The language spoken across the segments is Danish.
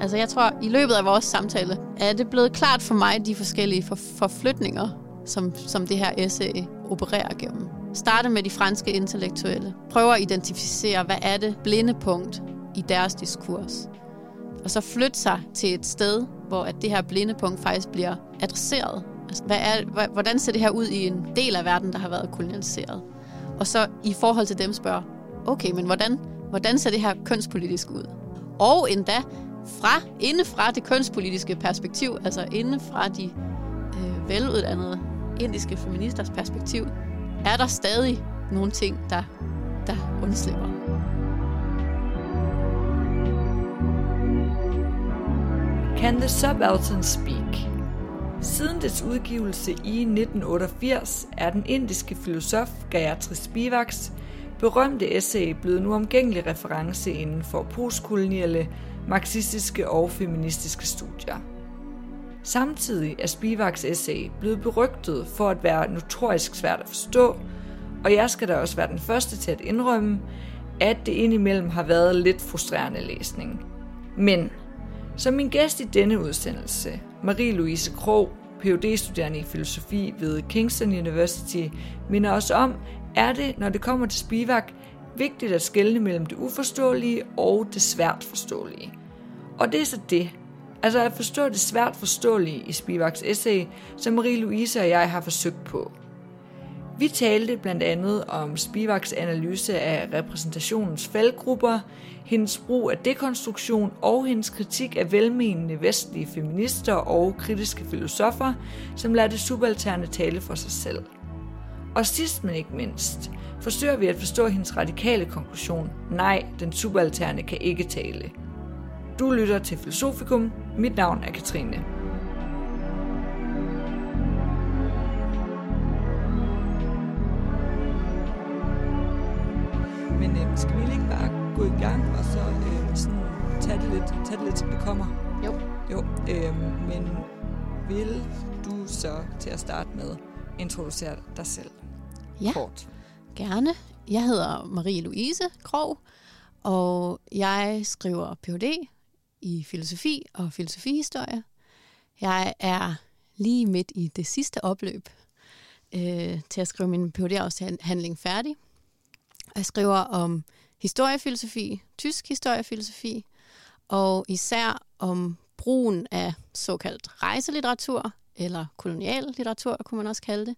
Altså jeg tror, i løbet af vores samtale, er det blevet klart for mig, de forskellige for, forflytninger, som, som det her essay opererer gennem. Starte med de franske intellektuelle. Prøver at identificere, hvad er det blinde punkt i deres diskurs. Og så flytte sig til et sted, hvor at det her blinde punkt faktisk bliver adresseret. Altså, hvad er, hvordan ser det her ud i en del af verden, der har været kolonialiseret? Og så i forhold til dem spørge, okay, men hvordan, hvordan ser det her kønspolitisk ud? Og endda fra, inde fra det kønspolitiske perspektiv, altså inde fra de øh, veluddannede indiske feministers perspektiv, er der stadig nogle ting, der, der undslipper. Can the Subaltern Speak? Siden dets udgivelse i 1988 er den indiske filosof Gayatri Spivaks berømte essay blevet nu uomgængelig reference inden for postkoloniale, marxistiske og feministiske studier. Samtidig er Spivaks essay blevet berygtet for at være notorisk svært at forstå, og jeg skal da også være den første til at indrømme, at det indimellem har været lidt frustrerende læsning. Men som min gæst i denne udsendelse, Marie-Louise Krog, phd studerende i filosofi ved Kingston University, minder os om, er det, når det kommer til Spivak, vigtigt at skelne mellem det uforståelige og det svært forståelige. Og det er så det, altså at forstå det svært forståelige i Spivaks essay, som Marie-Louise og jeg har forsøgt på. Vi talte blandt andet om Spivaks analyse af repræsentationens faldgrupper, hendes brug af dekonstruktion og hendes kritik af velmenende vestlige feminister og kritiske filosofer, som lader det subalterne tale for sig selv. Og sidst men ikke mindst, forsøger vi at forstå hendes radikale konklusion, nej, den subalterne kan ikke tale. Du lytter til Filosofikum. Mit navn er Katrine. Men øh, skal vi ikke bare gå i gang og så øh, sådan, tage, det lidt, tage det lidt, som det kommer? Jo. Jo, øh, men vil du så til at starte med introducere dig selv ja, kort? Gerne. Jeg hedder Marie-Louise Krog, og jeg skriver Ph.D. i filosofi og filosofihistorie. Jeg er lige midt i det sidste opløb øh, til at skrive min Ph.D.-afhandling færdig. Jeg skriver om historiefilosofi, tysk historiefilosofi, og især om brugen af såkaldt rejselitteratur, eller kolonial litteratur, kunne man også kalde det,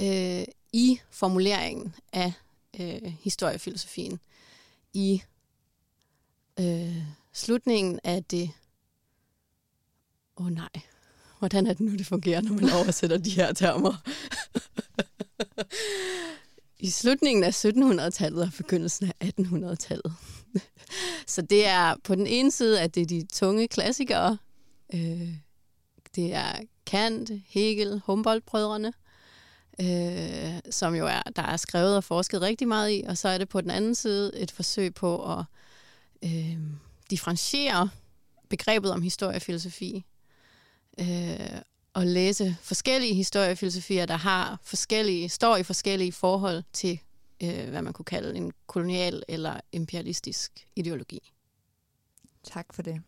øh, i formuleringen af øh, historiefilosofien i øh, slutningen af det... Åh oh, nej, hvordan er det nu, det fungerer, når man oversætter de her termer? I slutningen af 1700-tallet og begyndelsen af 1800-tallet. Så det er på den ene side, at det er de tunge klassikere. Øh, det er Kant, Hegel, Humboldt-brødrene, øh, som jo er, der er skrevet og forsket rigtig meget i. Og så er det på den anden side et forsøg på at øh, differentiere begrebet om historiefilosofi. Øh, og læse forskellige historiefilosofier, der har forskellige, står i forskellige forhold til, øh, hvad man kunne kalde en kolonial eller imperialistisk ideologi. Tak for det.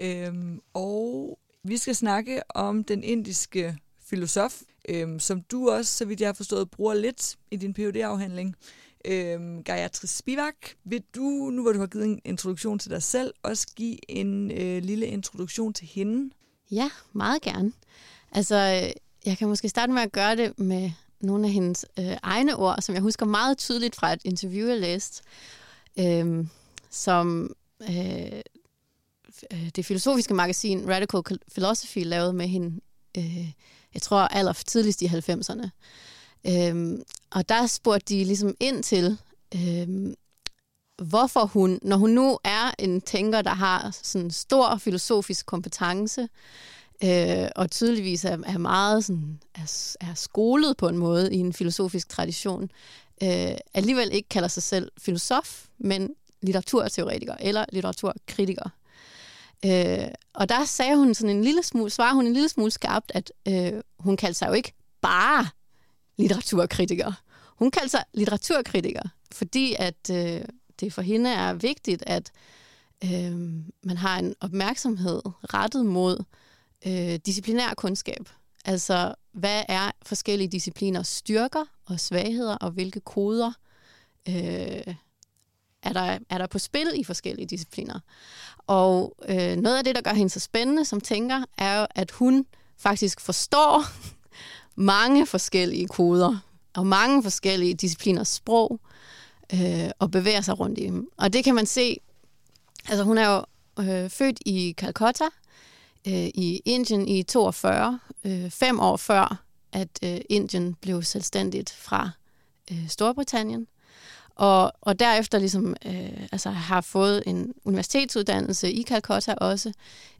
Øhm, og vi skal snakke om den indiske filosof, øhm, som du også, så vidt jeg har forstået, bruger lidt i din phd afhandling Øhm, Gayatri Spivak, vil du, nu hvor du har givet en introduktion til dig selv, også give en øh, lille introduktion til hende? Ja, meget gerne. Altså, jeg kan måske starte med at gøre det med nogle af hendes øh, egne ord, som jeg husker meget tydeligt fra et interview, jeg læste, øhm, øh, som øh, det filosofiske magasin Radical Philosophy lavede med hende, øh, jeg tror aller tidligst i 90'erne. Øhm, og der spurgte de ligesom ind til, øhm, hvorfor hun, når hun nu er en tænker, der har sådan stor filosofisk kompetence, øh, og tydeligvis er, er meget sådan, er, er skolet på en måde i en filosofisk tradition, øh, alligevel ikke kalder sig selv filosof, men litteraturteoretiker eller litteraturkritiker. Øh, og der sagde hun sådan en lille smule, svarer hun en lille smule skarpt, at øh, hun kaldte sig jo ikke bare litteraturkritiker. Hun kaldte sig litteraturkritiker, fordi at øh, det for hende er vigtigt, at øh, man har en opmærksomhed rettet mod øh, disciplinær kundskab. Altså, hvad er forskellige discipliners styrker og svagheder, og hvilke koder øh, er, der, er der på spil i forskellige discipliner. Og øh, noget af det, der gør hende så spændende som tænker, er jo, at hun faktisk forstår mange forskellige koder og mange forskellige discipliners sprog øh, og bevæger sig rundt i dem. Og det kan man se, altså hun er jo øh, født i Calcutta øh, i Indien i 42, øh, fem år før, at øh, Indien blev selvstændigt fra øh, Storbritannien. Og, og derefter ligesom, øh, altså har fået en universitetsuddannelse i Calcutta også,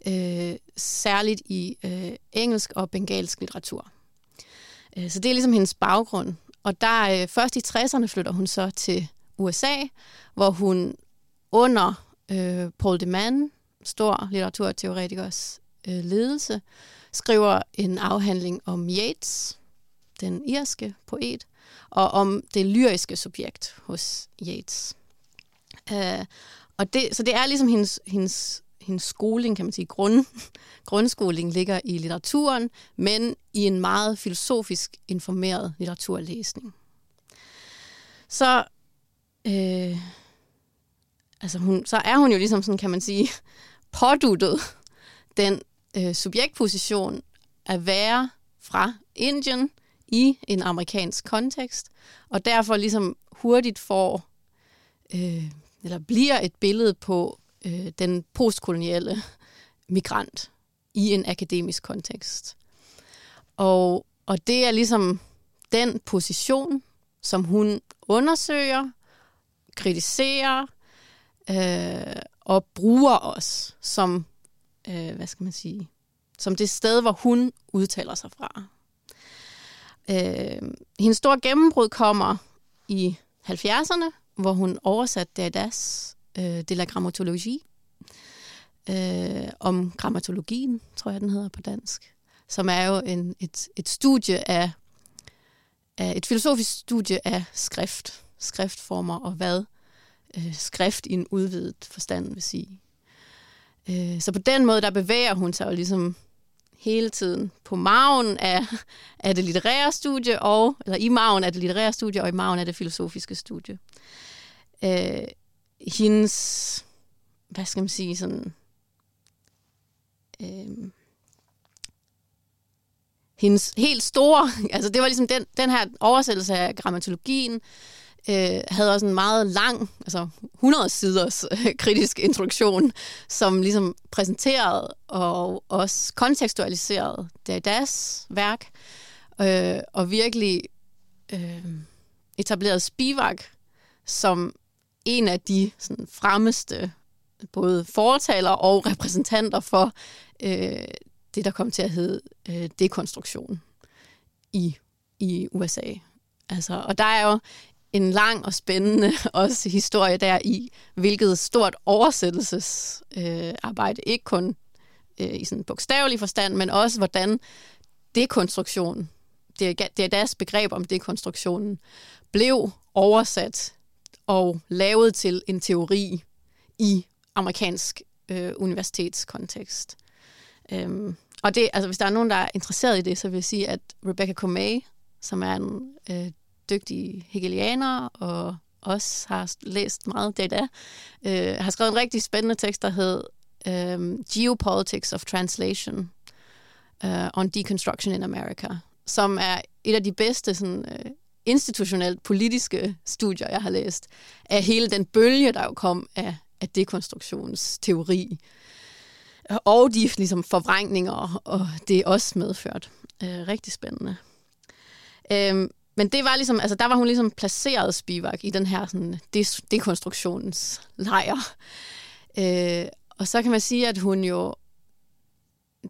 øh, særligt i øh, engelsk og bengalsk litteratur. Øh, så det er ligesom hendes baggrund. Og der øh, først i 60'erne flytter hun så til USA, hvor hun under øh, Paul de Man, stor litteraturteoretikers øh, ledelse, skriver en afhandling om Yeats, den irske poet, og om det lyriske subjekt hos Yeats. Øh, og det, så det er ligesom hendes, hendes, hendes skoling, kan man sige, grund, grundskoling ligger i litteraturen, men i en meget filosofisk informeret litteraturlæsning. Så, øh, altså hun, så er hun jo ligesom sådan, kan man sige, påduttet den øh, subjektposition at være fra Indien i en amerikansk kontekst, og derfor ligesom hurtigt får, øh, eller bliver et billede på øh, den postkoloniale migrant i en akademisk kontekst. Og, og det er ligesom den position, som hun undersøger, kritiserer øh, og bruger os som, øh, hvad skal man sige, som det sted, hvor hun udtaler sig fra. Øh, hendes store gennembrud kommer i 70'erne, hvor hun oversatte Derridas øh, de la grammatologie, øh, om grammatologien, tror jeg, den hedder på dansk, som er jo en, et, et studie af, af, et filosofisk studie af skrift, skriftformer og hvad øh, skrift i en udvidet forstand vil sige. Øh, så på den måde, der bevæger hun sig jo ligesom hele tiden på maven af, af det litterære studie, og, eller i maven af det litterære studie, og i maven af det filosofiske studie. Øh, hendes, hvad skal man sige, sådan, øh, hendes helt store, altså det var ligesom den, den her oversættelse af grammatologien, øh, havde også en meget lang, altså 100 siders øh, kritisk introduktion, som ligesom præsenterede og også kontekstualiserede Derridas værk, øh, og virkelig øh, etablerede Spivak som en af de sådan, fremmeste både fortaler og repræsentanter for øh, det, der kom til at hedde øh, dekonstruktion i, i USA. Altså, og der er jo en lang og spændende også historie der i, hvilket stort oversættelsesarbejde, øh, ikke kun øh, i sådan bogstavelig forstand, men også hvordan dekonstruktion, det er, det er deres begreb om dekonstruktionen, blev oversat og lavet til en teori i amerikansk øh, universitetskontekst. Øhm, og det, altså, hvis der er nogen, der er interesseret i det, så vil jeg sige, at Rebecca Comey, som er en øh, dygtige hegelianer og også har læst meget data, øh, har skrevet en rigtig spændende tekst, der hed øh, Geopolitics of Translation uh, on Deconstruction in America, som er et af de bedste sådan, øh, institutionelt politiske studier, jeg har læst, af hele den bølge, der jo kom af, af dekonstruktionsteori, og de ligesom, forvrængninger, og det er også medført. Øh, rigtig spændende. Um, men det var ligesom, altså der var hun ligesom placeret Spivak i den her sådan, des- dekonstruktionslejr. Øh, og så kan man sige, at hun jo,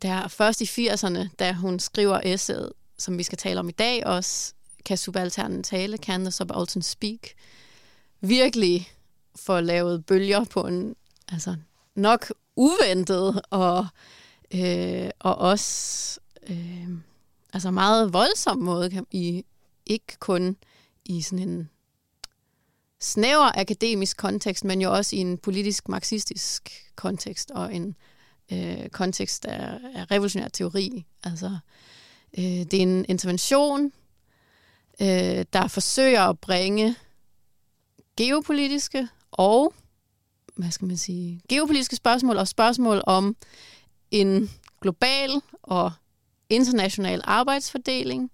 der først i 80'erne, da hun skriver essayet, som vi skal tale om i dag også, kan subalternen tale, kan the subaltern speak, virkelig får lavet bølger på en altså, nok uventet og, øh, og også øh, altså meget voldsom måde i, ikke kun i sådan en snæver akademisk kontekst, men jo også i en politisk marxistisk kontekst og en øh, kontekst af, af revolutionær teori. Altså, øh, det er en intervention, øh, der forsøger at bringe geopolitiske og hvad skal man sige, geopolitiske spørgsmål og spørgsmål om en global og international arbejdsfordeling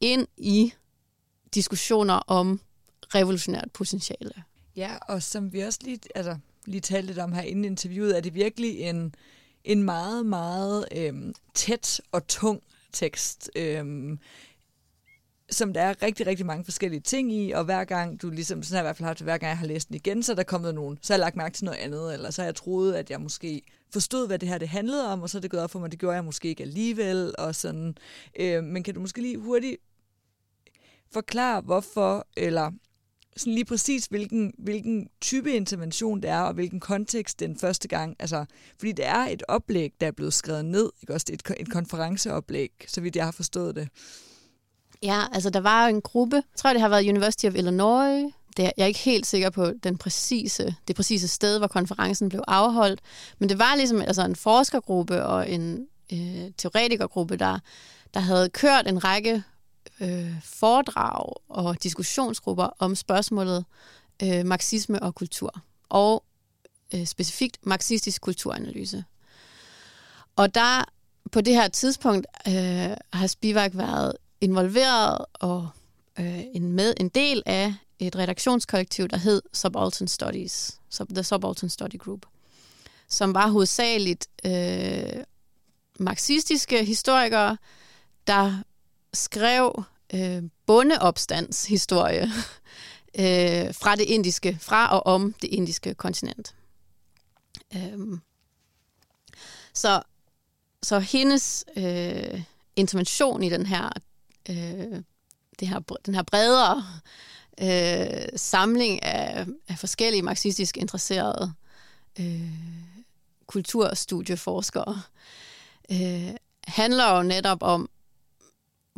ind i diskussioner om revolutionært potentiale. Ja, og som vi også lige, altså, lige talte lidt om her inden interviewet, er det virkelig en, en meget, meget øhm, tæt og tung tekst. Øhm, som der er rigtig, rigtig mange forskellige ting i, og hver gang du ligesom, sådan har jeg i hvert fald haft hver gang jeg har læst den igen, så er der kommet nogen, så har jeg lagt mærke til noget andet, eller så har jeg troet, at jeg måske forstod, hvad det her det handlede om, og så er det gået op for mig, det gjorde jeg måske ikke alligevel, og sådan. Øh, men kan du måske lige hurtigt forklare, hvorfor, eller sådan lige præcis, hvilken, hvilken type intervention det er, og hvilken kontekst den første gang. Altså, fordi det er et oplæg, der er blevet skrevet ned, ikke også? Det er et, et konferenceoplæg, så vidt jeg har forstået det. Ja, altså der var en gruppe, jeg tror det har været University of Illinois, det er, jeg er ikke helt sikker på den præcise, det præcise sted, hvor konferencen blev afholdt, men det var ligesom altså en forskergruppe og en øh, teoretikergruppe, der, der havde kørt en række øh, foredrag og diskussionsgrupper om spørgsmålet øh, marxisme og kultur, og øh, specifikt marxistisk kulturanalyse. Og der på det her tidspunkt øh, har Spivak været involveret og øh, en, med, en del af et redaktionskollektiv, der hed Subaltern Studies, The Subaltern Study Group, som var hovedsageligt øh, marxistiske historikere, der skrev øh, bondeopstandshistorie øh, fra det indiske, fra og om det indiske kontinent. Øh, så, så hendes øh, intervention i den her øh, det her, den her bredere øh, samling af, af forskellige marxistisk interesserede øh, kulturstudieforskere, øh, handler jo netop om,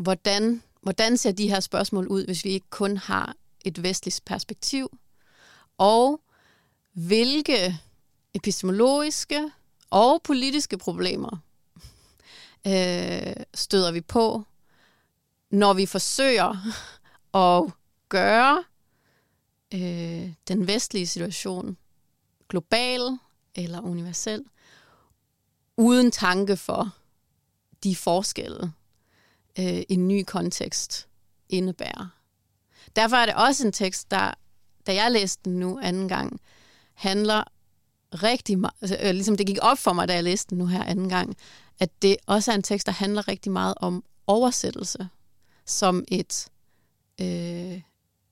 hvordan, hvordan ser de her spørgsmål ud, hvis vi ikke kun har et vestligt perspektiv, og hvilke epistemologiske og politiske problemer øh, støder vi på, når vi forsøger at gøre øh, den vestlige situation global eller universel, uden tanke for de forskelle, øh, en ny kontekst indebærer. Derfor er det også en tekst, der, da jeg læste den nu anden gang, handler rigtig meget, altså, øh, ligesom det gik op for mig, da jeg læste den nu her anden gang, at det også er en tekst, der handler rigtig meget om oversættelse som et øh,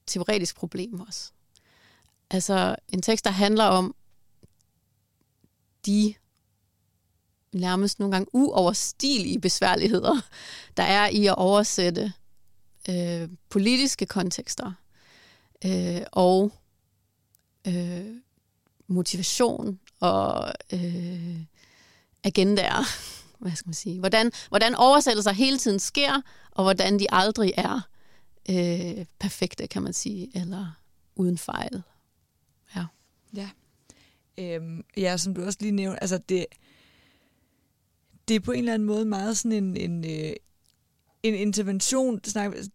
teoretisk problem også. Altså en tekst, der handler om de nærmest nogle gange uoverstigelige besværligheder, der er i at oversætte øh, politiske kontekster øh, og øh, motivation og øh, agendaer hvad skal man sige, hvordan, hvordan oversættelser hele tiden sker, og hvordan de aldrig er øh, perfekte, kan man sige, eller uden fejl. Ja. Ja. Øhm, ja, som du også lige nævnte, altså det, det er på en eller anden måde meget sådan en, en, øh, en intervention,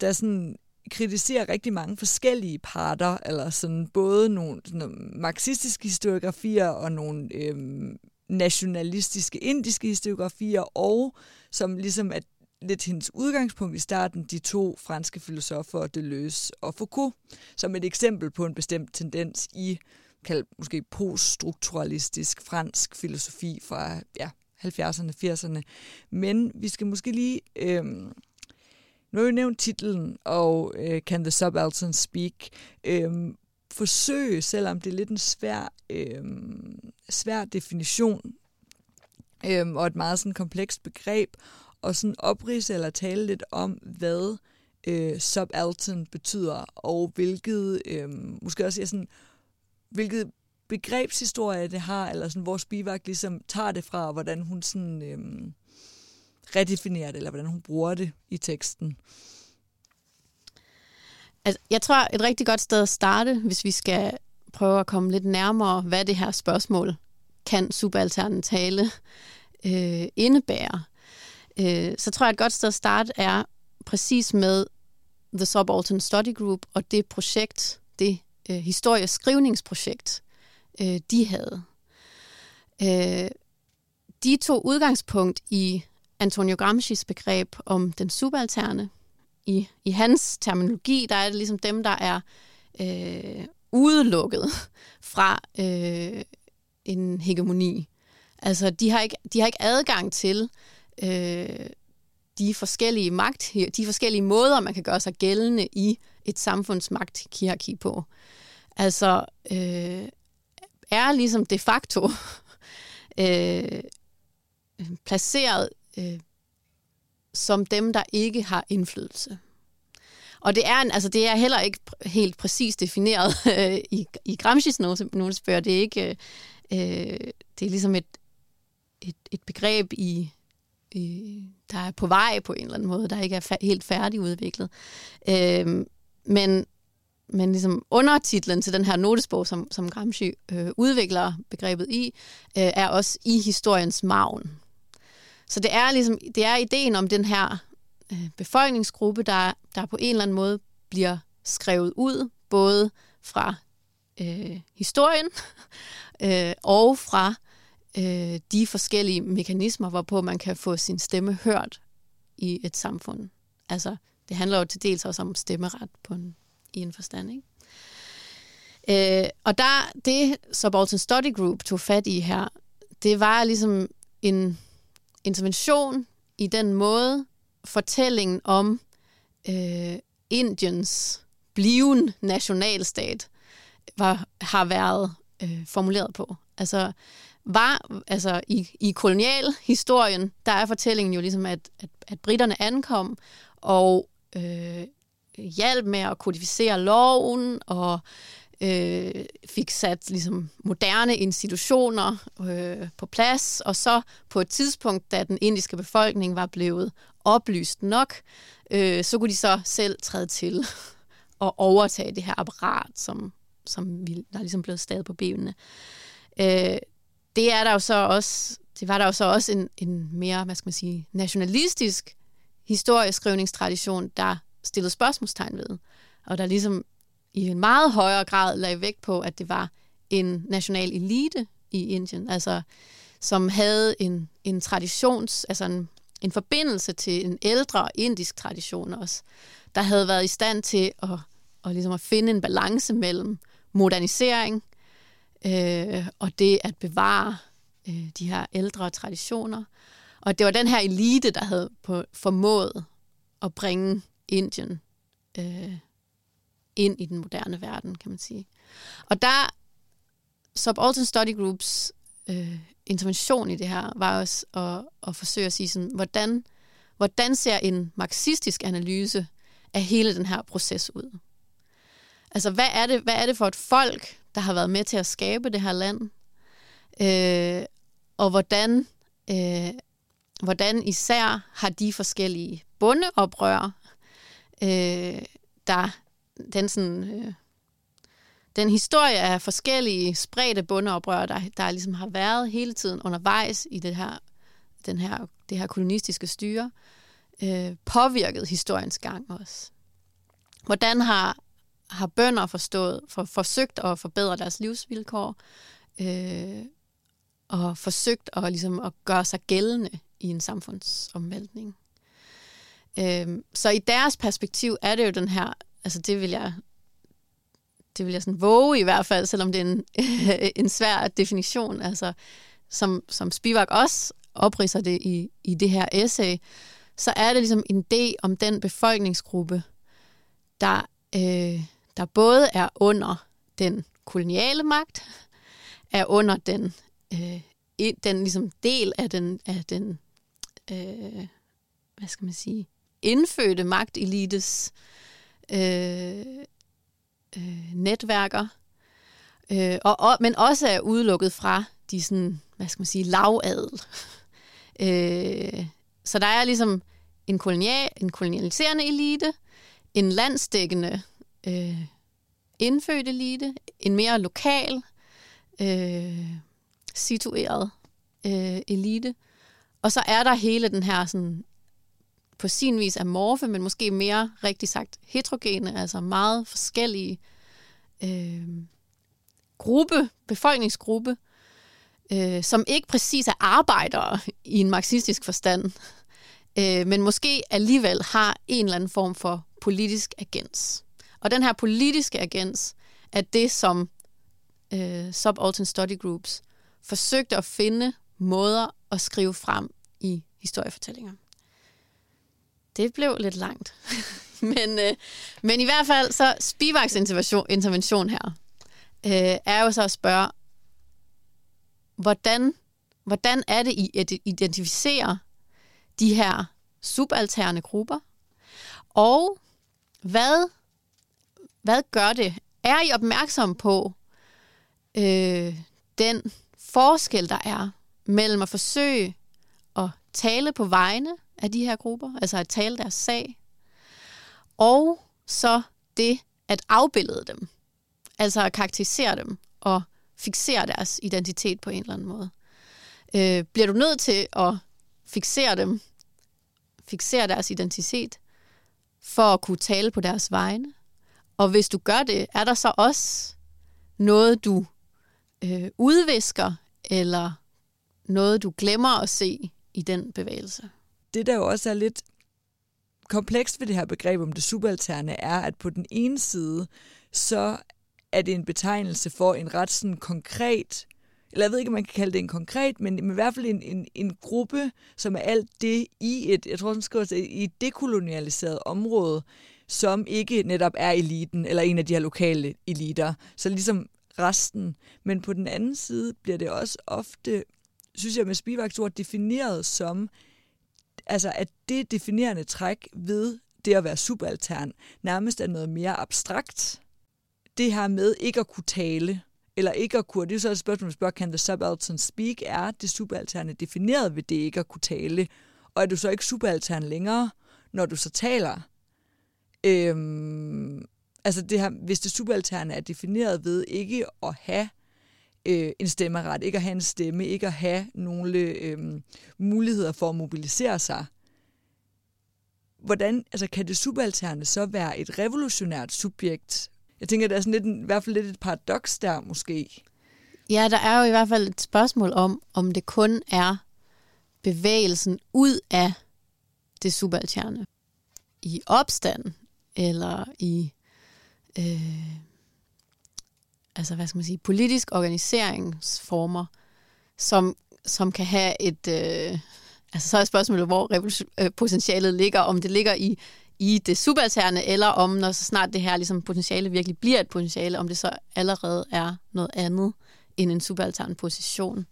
der sådan kritiserer rigtig mange forskellige parter, eller sådan både nogle, sådan marxistiske historiografier og nogle øhm, nationalistiske indiske historiografier, og som ligesom er lidt hendes udgangspunkt i starten, de to franske filosofer, Deleuze og Foucault, som et eksempel på en bestemt tendens i kaldt måske poststrukturalistisk fransk filosofi fra ja, 70'erne, 80'erne. Men vi skal måske lige... Øh, nu har vi nævnt titlen, og øh, Can the Subaltern Speak? Øh, forsøge, selvom det er lidt en svær, øh, svær definition øh, og et meget sådan komplekst begreb, og sådan oprise eller tale lidt om, hvad øh, subaltern betyder, og hvilket, øh, måske også ja, sådan, hvilket begrebshistorie det har, eller sådan, hvor Spivak ligesom tager det fra, og hvordan hun sådan, øhm, redefinerer det, eller hvordan hun bruger det i teksten. altså, jeg tror, et rigtig godt sted at starte, hvis vi skal prøve at komme lidt nærmere, hvad det her spørgsmål kan subalternen tale øh, indebære. Øh, så tror jeg, et godt sted at starte er præcis med The Subaltern Study Group og det projekt, det øh, historieskrivningsprojekt, øh, de havde. Øh, de tog udgangspunkt i Antonio Gramsci's begreb om den subalterne. I, I hans terminologi, der er det ligesom dem, der er øh, udelukket fra øh, en hegemoni. Altså, de har ikke, de har ikke adgang til øh, de forskellige magt, de forskellige måder, man kan gøre sig gældende i et samfundsmagthierarki på. Altså, øh, er ligesom de facto øh, placeret øh, som dem, der ikke har indflydelse. Og det er, en, altså det er heller ikke helt præcis defineret øh, i, i Gramsci's notesbøger. Det er ikke, øh, det er ligesom et, et, et begreb i, der er på vej på en eller anden måde, der ikke er fa- helt færdigudviklet. Øh, men, men ligesom undertitlen til den her notesbog, som, som Gramsci øh, udvikler begrebet i, øh, er også i historiens maven. Så det er ligesom, det er ideen om den her øh, befolkningsgruppe, der, der på en eller anden måde bliver skrevet ud, både fra øh, historien øh, og fra øh, de forskellige mekanismer, hvorpå man kan få sin stemme hørt i et samfund. Altså, det handler jo til dels også om stemmeret på en, i en forstand, ikke? Øh, og der, det Subaltern Study Group tog fat i her, det var ligesom en intervention i den måde, fortællingen om øh, Indiens bliven nationalstat var, har været øh, formuleret på. Altså, var, altså i, i kolonialhistorien, der er fortællingen jo ligesom, at, at, at britterne ankom og øh, hjalp med at kodificere loven og øh, fik sat ligesom, moderne institutioner øh, på plads, og så på et tidspunkt, da den indiske befolkning var blevet oplyst nok, øh, så kunne de så selv træde til og overtage det her apparat, som, som vi, der er ligesom blevet stadig på benene. Øh, det er der jo så også, det var der jo så også en, en mere, hvad skal man sige, nationalistisk historieskrivningstradition, der stillet spørgsmålstegn ved, og der ligesom i en meget højere grad lagde vægt på, at det var en national elite i Indien, altså som havde en, en traditions, altså en, en forbindelse til en ældre indisk tradition også, der havde været i stand til at, at, ligesom at finde en balance mellem modernisering øh, og det at bevare øh, de her ældre traditioner. Og det var den her elite, der havde på, formået at bringe Indien øh, ind i den moderne verden, kan man sige. Og der, Subaltern Study Groups øh, intervention i det her, var også at, at forsøge at sige sådan, hvordan, hvordan ser en marxistisk analyse af hele den her proces ud? Altså, hvad er det, hvad er det for et folk, der har været med til at skabe det her land? Øh, og hvordan, øh, hvordan især har de forskellige bondeoprør, øh, der den sådan... Øh, den historie af forskellige spredte bundeoprør, der, der ligesom har været hele tiden undervejs i det her, den her, det her kolonistiske styre, øh, påvirket historiens gang også. Hvordan har, har bønder forstået, for, forsøgt at forbedre deres livsvilkår, øh, og forsøgt at, ligesom, at gøre sig gældende i en samfundsomvæltning. Øh, så i deres perspektiv er det jo den her altså det vil jeg det vil jeg sådan våge i hvert fald, selvom det er en, en svær definition, altså som, som Spivak også opriser det i, i det her essay, så er det ligesom en idé om den befolkningsgruppe, der, øh, der både er under den koloniale magt, er under den, øh, den ligesom del af den, af den øh, hvad skal man sige, indfødte magtelites øh, øh, netværker, øh, og, og, men også er udelukket fra de sådan, hvad skal man sige, lavadel. øh, så der er ligesom en, kolonial, en kolonialiserende elite, en landsdækkende øh, indfødt elite, en mere lokal, øh, situeret øh, elite. Og så er der hele den her sådan, på sin vis amorfe, men måske mere rigtig sagt heterogene, altså meget forskellige øh, gruppe, befolkningsgruppe, øh, som ikke præcis er arbejdere i en marxistisk forstand, øh, men måske alligevel har en eller anden form for politisk agens. Og den her politiske agens er det, som øh, Subaltern Study Groups forsøgte at finde måder at skrive frem i historiefortællinger. Det blev lidt langt. men, øh, men i hvert fald, så Spivaks intervention, intervention her, øh, er jo så at spørge, hvordan, hvordan er det, I identificerer de her subalterne grupper, og hvad, hvad gør det? Er I opmærksom på øh, den forskel, der er mellem at forsøge at tale på vegne af de her grupper, altså at tale deres sag, og så det at afbillede dem, altså at karakterisere dem og fixere deres identitet på en eller anden måde. Øh, bliver du nødt til at fixere dem, fixere deres identitet, for at kunne tale på deres vegne? Og hvis du gør det, er der så også noget, du øh, udvisker, eller noget, du glemmer at se i den bevægelse? Det, der jo også er lidt komplekst ved det her begreb om det subalterne, er, at på den ene side, så er det en betegnelse for en ret sådan konkret, eller jeg ved ikke, om man kan kalde det en konkret, men i hvert fald en, en, en gruppe, som er alt det i et, jeg tror, man skriver i et dekolonialiseret område, som ikke netop er eliten, eller en af de her lokale eliter. Så ligesom resten. Men på den anden side bliver det også ofte, synes jeg med Spivaks ord, defineret som, altså at det definerende træk ved det at være subaltern nærmest er noget mere abstrakt. Det her med ikke at kunne tale, eller ikke at kunne, det er så et spørgsmål, man spørger, kan the subaltern speak? Er det subalterne defineret ved det ikke at kunne tale? Og er du så ikke subaltern længere, når du så taler? Øhm, altså det her, hvis det subalterne er defineret ved ikke at have øh, en stemmeret, ikke at have en stemme, ikke at have nogle øh, muligheder for at mobilisere sig, hvordan altså, kan det subalterne så være et revolutionært subjekt? Jeg tænker, der er sådan lidt, i hvert fald lidt et paradoks der måske. Ja, der er jo i hvert fald et spørgsmål om, om det kun er bevægelsen ud af det subalterne. I opstand, eller i øh, altså hvad skal man sige, politisk organiseringsformer, som, som kan have et, øh, altså så er spørgsmålet, hvor øh, potentialet ligger, om det ligger i, i det subalterne, eller om når så snart det her ligesom potentiale virkelig bliver et potentiale, om det så allerede er noget andet end en subaltern position.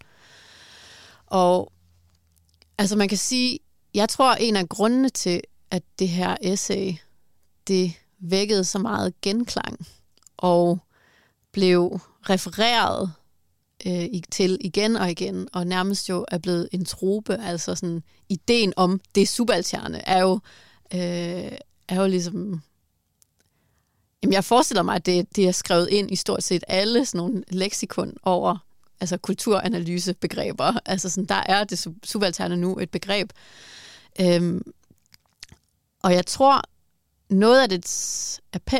Og altså man kan sige, jeg tror en af grundene til, at det her essay, det vækkede så meget genklang og blev refereret øh, til igen og igen, og nærmest jo er blevet en trope. Altså sådan, ideen om det subalterne er jo, øh, er jo ligesom... Jamen, jeg forestiller mig, at det, det er skrevet ind i stort set alle sådan nogle leksikon over altså kulturanalysebegreber. Altså sådan, der er det subalterne nu et begreb. Øhm, og jeg tror, noget af det,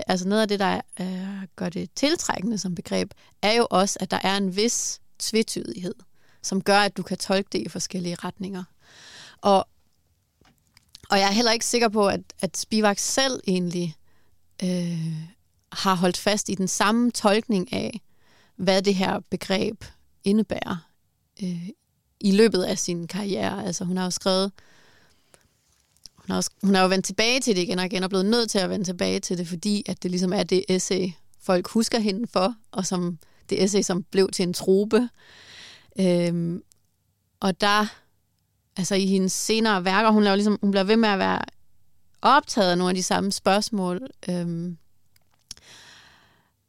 altså noget af det, der øh, gør det tiltrækkende som begreb, er jo også, at der er en vis tvetydighed, som gør, at du kan tolke det i forskellige retninger. Og, og jeg er heller ikke sikker på, at, at Spivak selv egentlig øh, har holdt fast i den samme tolkning af, hvad det her begreb indebærer øh, i løbet af sin karriere. Altså hun har jo skrevet hun har, også, hun er jo vendt tilbage til det igen og igen, og blevet nødt til at vende tilbage til det, fordi at det ligesom er det essay, folk husker hende for, og som det essay, som blev til en trope. Øhm, og der, altså i hendes senere værker, hun, laver ligesom, hun bliver ved med at være optaget af nogle af de samme spørgsmål. Øhm,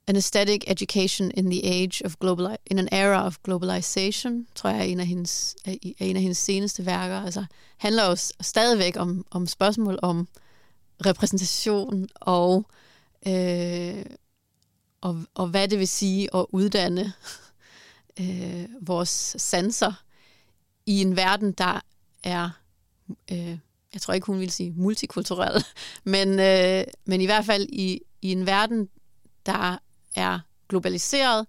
An Aesthetic Education in the Age of Global in an Era of Globalization, tror jeg er en af hendes, er en af hendes seneste værker. Altså handler jo stadigvæk om, om spørgsmål om repræsentation og øh, og, og hvad det vil sige at uddanne øh, vores sanser i en verden, der er, øh, jeg tror ikke, hun vil sige multikulturel, men, øh, men i hvert fald i, i en verden, der er globaliseret,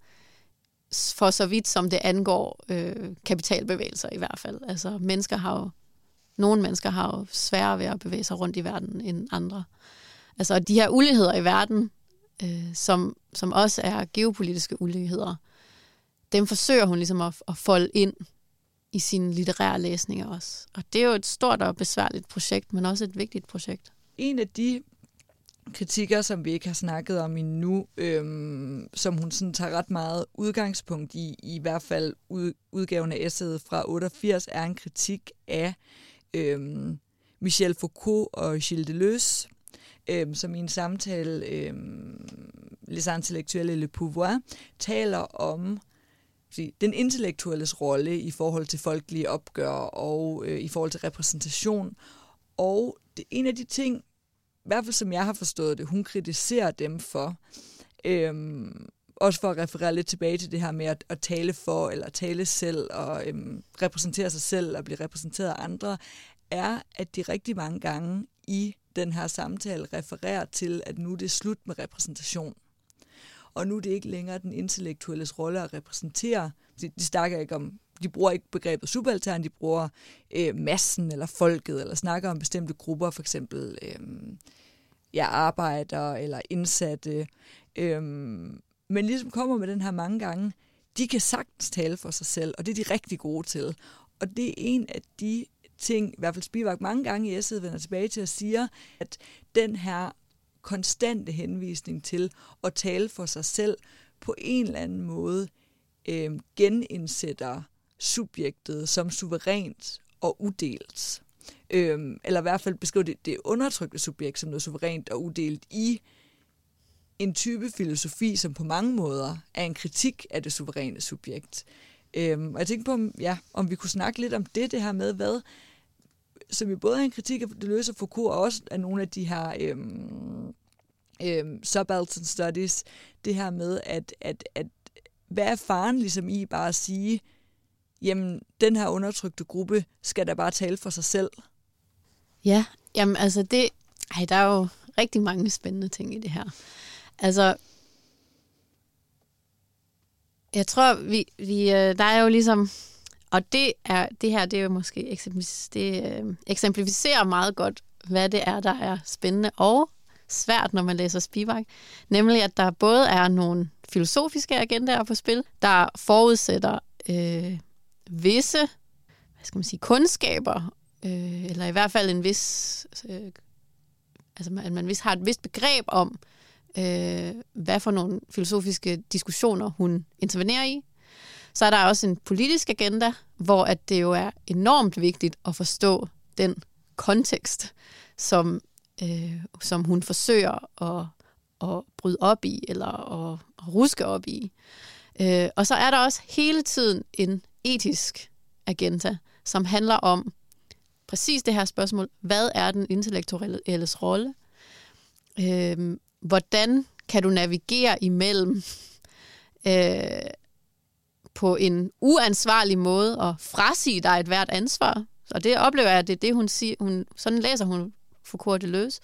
for så vidt som det angår øh, kapitalbevægelser i hvert fald. Altså mennesker har jo, nogle mennesker har jo sværere ved at bevæge sig rundt i verden end andre. Altså de her uligheder i verden, øh, som, som også er geopolitiske uligheder, dem forsøger hun ligesom at, at folde ind i sine litterære læsninger også. Og det er jo et stort og besværligt projekt, men også et vigtigt projekt. En af de kritikker, som vi ikke har snakket om endnu, øhm, som hun sådan tager ret meget udgangspunkt i, i hvert fald ud, udgaven af essayet fra 88, er en kritik af øhm, Michel Foucault og Gilles Deleuze, øhm, som i en samtale, øhm, Les Intellectuelles Le Pouvoir, taler om den intellektuelles rolle i forhold til folkelige opgør og øh, i forhold til repræsentation. Og det, en af de ting, hvert fald som jeg har forstået det, hun kritiserer dem for, øhm, også for at referere lidt tilbage til det her med at, at tale for, eller tale selv, og øhm, repræsentere sig selv, og blive repræsenteret af andre, er, at de rigtig mange gange i den her samtale refererer til, at nu er det slut med repræsentation. Og nu er det ikke længere den intellektuelles rolle at repræsentere. De, de snakker ikke om, de bruger ikke begrebet subaltern, de bruger øh, massen eller folket, eller snakker om bestemte grupper, for eksempel øh, ja, arbejdere eller indsatte. Øh, men ligesom kommer med den her mange gange, de kan sagtens tale for sig selv, og det er de rigtig gode til. Og det er en af de ting, i hvert fald Spivak mange gange i essayet vender tilbage til at sige, at den her konstante henvisning til at tale for sig selv på en eller anden måde øh, genindsætter subjektet som suverænt og udelt. Øhm, eller i hvert fald beskriver det, det undertrykte subjekt som noget suverænt og udelt i en type filosofi, som på mange måder er en kritik af det suveræne subjekt. Øhm, og jeg tænkte på, om, ja, om vi kunne snakke lidt om det, det her med, hvad, som jo både er en kritik af Deleuze og Foucault, og også af nogle af de her øhm, øhm, subaltern studies, det her med, at, at, at hvad er faren ligesom i bare at sige, jamen, den her undertrykte gruppe skal da bare tale for sig selv? Ja, jamen altså det, ej, der er jo rigtig mange spændende ting i det her. Altså, jeg tror, vi, vi, øh, der er jo ligesom, og det, er, det her, det er jo måske det, øh, eksemplificerer meget godt, hvad det er, der er spændende og svært, når man læser Spivak. Nemlig, at der både er nogle filosofiske agendaer på spil, der forudsætter øh, visse hvad skal man sige, kundskaber, øh, eller i hvert fald en vis, øh, altså at man vis har et vist begreb om, øh, hvad for nogle filosofiske diskussioner hun intervenerer i. Så er der også en politisk agenda, hvor at det jo er enormt vigtigt at forstå den kontekst, som, øh, som hun forsøger at, at bryde op i, eller at, at ruske op i. Øh, og så er der også hele tiden en etisk agenda, som handler om præcis det her spørgsmål. Hvad er den intellektuelle rolle? Øh, hvordan kan du navigere imellem øh, på en uansvarlig måde og frasige dig et hvert ansvar? Og det oplever jeg, at det er det, hun siger. Hun, sådan læser hun Foucault de løs.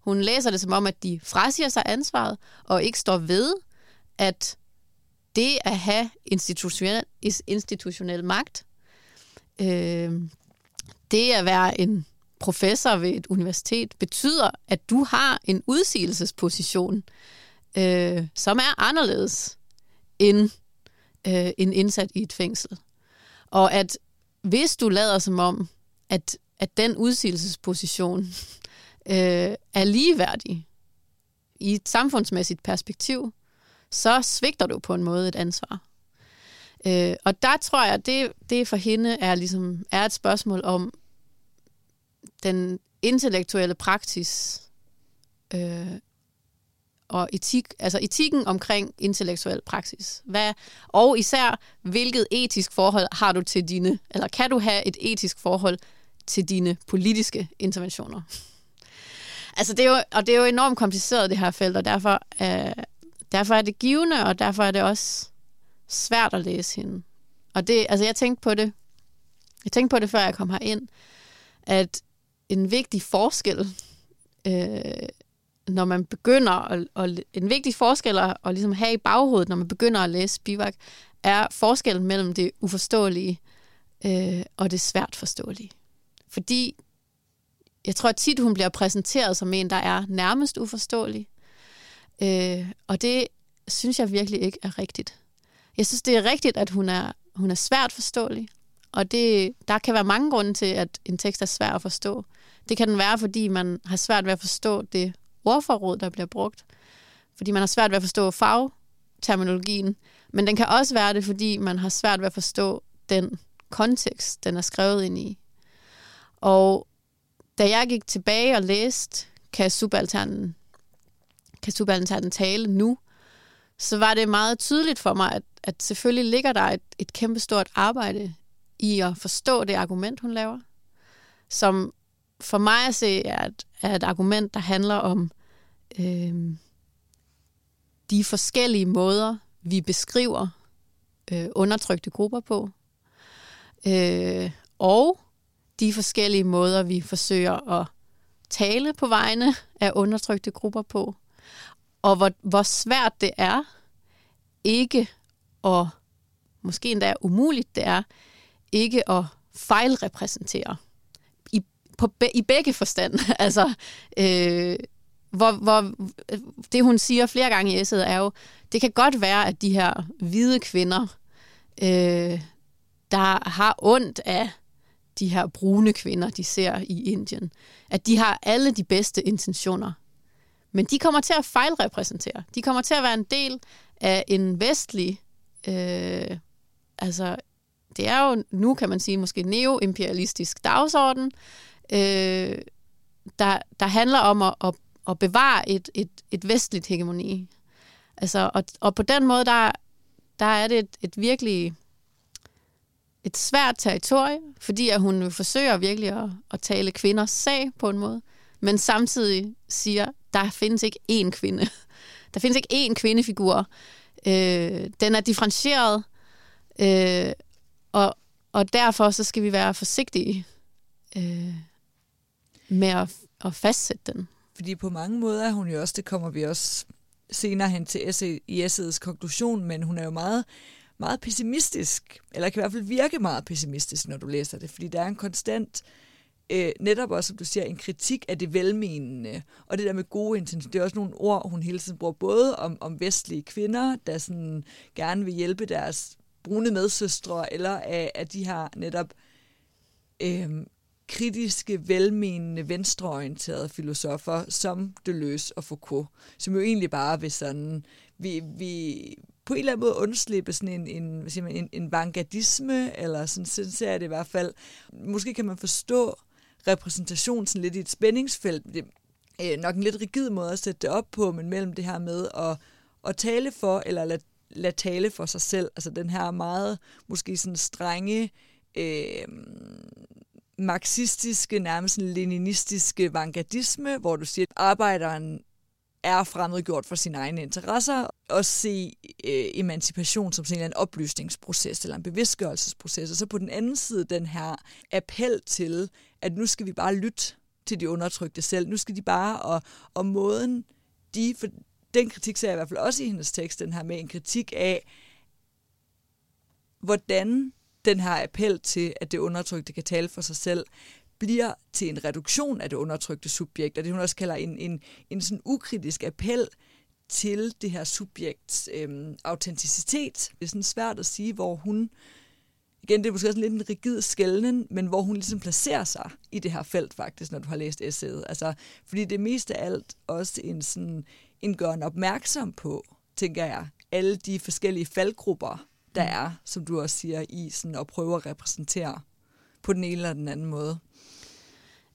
Hun læser det som om, at de frasiger sig ansvaret og ikke står ved, at det at have institutionel, institutionel magt, øh, det at være en professor ved et universitet, betyder, at du har en udsigelsesposition, øh, som er anderledes end øh, en indsat i et fængsel. Og at hvis du lader som om, at, at den udsigelsesposition øh, er ligeværdig i et samfundsmæssigt perspektiv, så svigter du på en måde et ansvar. Øh, og der tror jeg, det, det for hende er, ligesom, er et spørgsmål om den intellektuelle praksis øh, og etik, altså etikken omkring intellektuel praksis. Hvad, og især, hvilket etisk forhold har du til dine, eller kan du have et etisk forhold til dine politiske interventioner? Altså, det er jo, og det er jo enormt kompliceret, det her felt, og derfor, øh, derfor er det givende, og derfor er det også svært at læse hende. Og det, altså, jeg tænkte på det, jeg tænkte på det, før jeg kom herind, at en vigtig forskel, øh, når man begynder, at, og en vigtig forskel at, at ligesom have i baghovedet, når man begynder at læse Spivak, er forskellen mellem det uforståelige øh, og det svært forståelige. Fordi jeg tror at tit, hun bliver præsenteret som en, der er nærmest uforståelig. Øh, og det synes jeg virkelig ikke er rigtigt. Jeg synes, det er rigtigt, at hun er, hun er svært forståelig. Og det, der kan være mange grunde til, at en tekst er svær at forstå. Det kan den være, fordi man har svært ved at forstå det ordforråd, der bliver brugt. Fordi man har svært ved at forstå fagterminologien. Men den kan også være det, fordi man har svært ved at forstå den kontekst, den er skrevet ind i. Og da jeg gik tilbage og læste Kan subalternen, kan subalternen tale nu, så var det meget tydeligt for mig, at, at selvfølgelig ligger der et, et kæmpestort arbejde i at forstå det argument, hun laver, som for mig at se er et, er et argument, der handler om øh, de forskellige måder, vi beskriver øh, undertrykte grupper på, øh, og de forskellige måder, vi forsøger at tale på vegne af undertrykte grupper på, og hvor, hvor svært det er ikke at, måske endda umuligt det er, ikke at fejlrepræsentere i, på, i begge forstand. altså, øh, hvor, hvor det hun siger flere gange i essayet er jo, det kan godt være, at de her hvide kvinder, øh, der har ondt af de her brune kvinder, de ser i Indien, at de har alle de bedste intentioner. Men de kommer til at fejlrepræsentere. De kommer til at være en del af en vestlig, øh, altså det er jo nu, kan man sige, måske neoimperialistisk dagsorden, øh, der, der handler om at, at, at bevare et, et, et vestligt hegemoni. Altså, og, og på den måde, der, der er det et, et virkelig et svært territorie, fordi at hun forsøger virkelig at, at tale kvinders sag på en måde, men samtidig siger, der findes ikke én kvinde. Der findes ikke én kvindefigur. Øh, den er differentieret, øh, og, og derfor så skal vi være forsigtige øh, med at, at fastsætte den. Fordi på mange måder er hun jo også, det kommer vi også senere hen til essay, i essayets konklusion, men hun er jo meget, meget pessimistisk, eller kan i hvert fald virke meget pessimistisk, når du læser det, fordi der er en konstant, øh, Øh, netop også, som du siger, en kritik af det velmenende, og det der med gode intentioner, det er også nogle ord, hun hele tiden bruger, både om, om vestlige kvinder, der sådan gerne vil hjælpe deres brune medsøstre, eller af, af de her netop øh, kritiske, velmenende, venstreorienterede filosofer, som Deleuze og Foucault, som jo egentlig bare vil sådan, vi, vi på en eller anden måde undslippe sådan en, en, hvad siger man, en, en vanguardisme, eller sådan, sådan ser jeg det i hvert fald. Måske kan man forstå repræsentation sådan lidt i et spændingsfelt. Det er nok en lidt rigid måde at sætte det op på, men mellem det her med at, at tale for, eller lade, lade tale for sig selv, altså den her meget, måske sådan strenge, øh, marxistiske, nærmest leninistiske vanguardisme, hvor du siger, at arbejderen er fremmedgjort for sine egne interesser, og se øh, emancipation som sådan en oplysningsproces eller en bevidstgørelsesproces, og så på den anden side den her appel til, at nu skal vi bare lytte til de undertrykte selv, nu skal de bare, og, og måden de, for den kritik ser jeg i hvert fald også i hendes tekst, den her med en kritik af, hvordan den her appel til, at det undertrykte kan tale for sig selv, bliver til en reduktion af det undertrykte subjekt, og det hun også kalder en, en, en sådan ukritisk appel til det her subjekts øhm, autenticitet. Det er sådan svært at sige, hvor hun, igen, det er måske også lidt en rigid skældning, men hvor hun ligesom placerer sig i det her felt faktisk, når du har læst essayet. Altså, fordi det mest af alt også en sådan, en gøren opmærksom på, tænker jeg, alle de forskellige faldgrupper, der mm. er, som du også siger, i sådan at prøve at repræsentere på den ene eller den anden måde.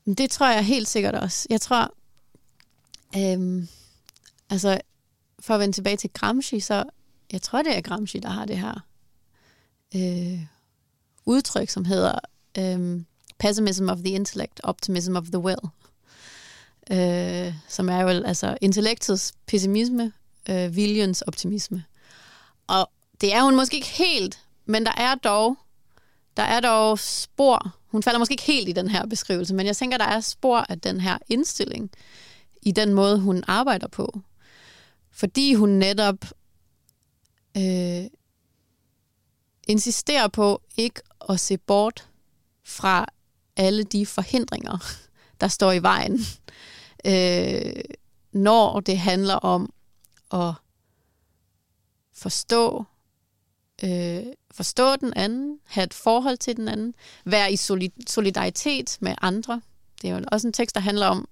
Det tror jeg helt sikkert også. Jeg tror, øhm, altså for at vende tilbage til Gramsci, så jeg tror, det er Gramsci, der har det her øh, udtryk, som hedder øhm, pessimism of the intellect, optimism of the will. øh, som er jo altså intellektets pessimisme, øh, viljens optimisme. Og det er hun måske ikke helt, men der er dog der er dog spor. Hun falder måske ikke helt i den her beskrivelse, men jeg tænker, der er spor af den her indstilling i den måde, hun arbejder på. Fordi hun netop øh, insisterer på ikke at se bort fra alle de forhindringer, der står i vejen, øh, når det handler om at forstå, øh, forstå den anden, have et forhold til den anden, være i solidaritet med andre. Det er jo også en tekst, der handler om,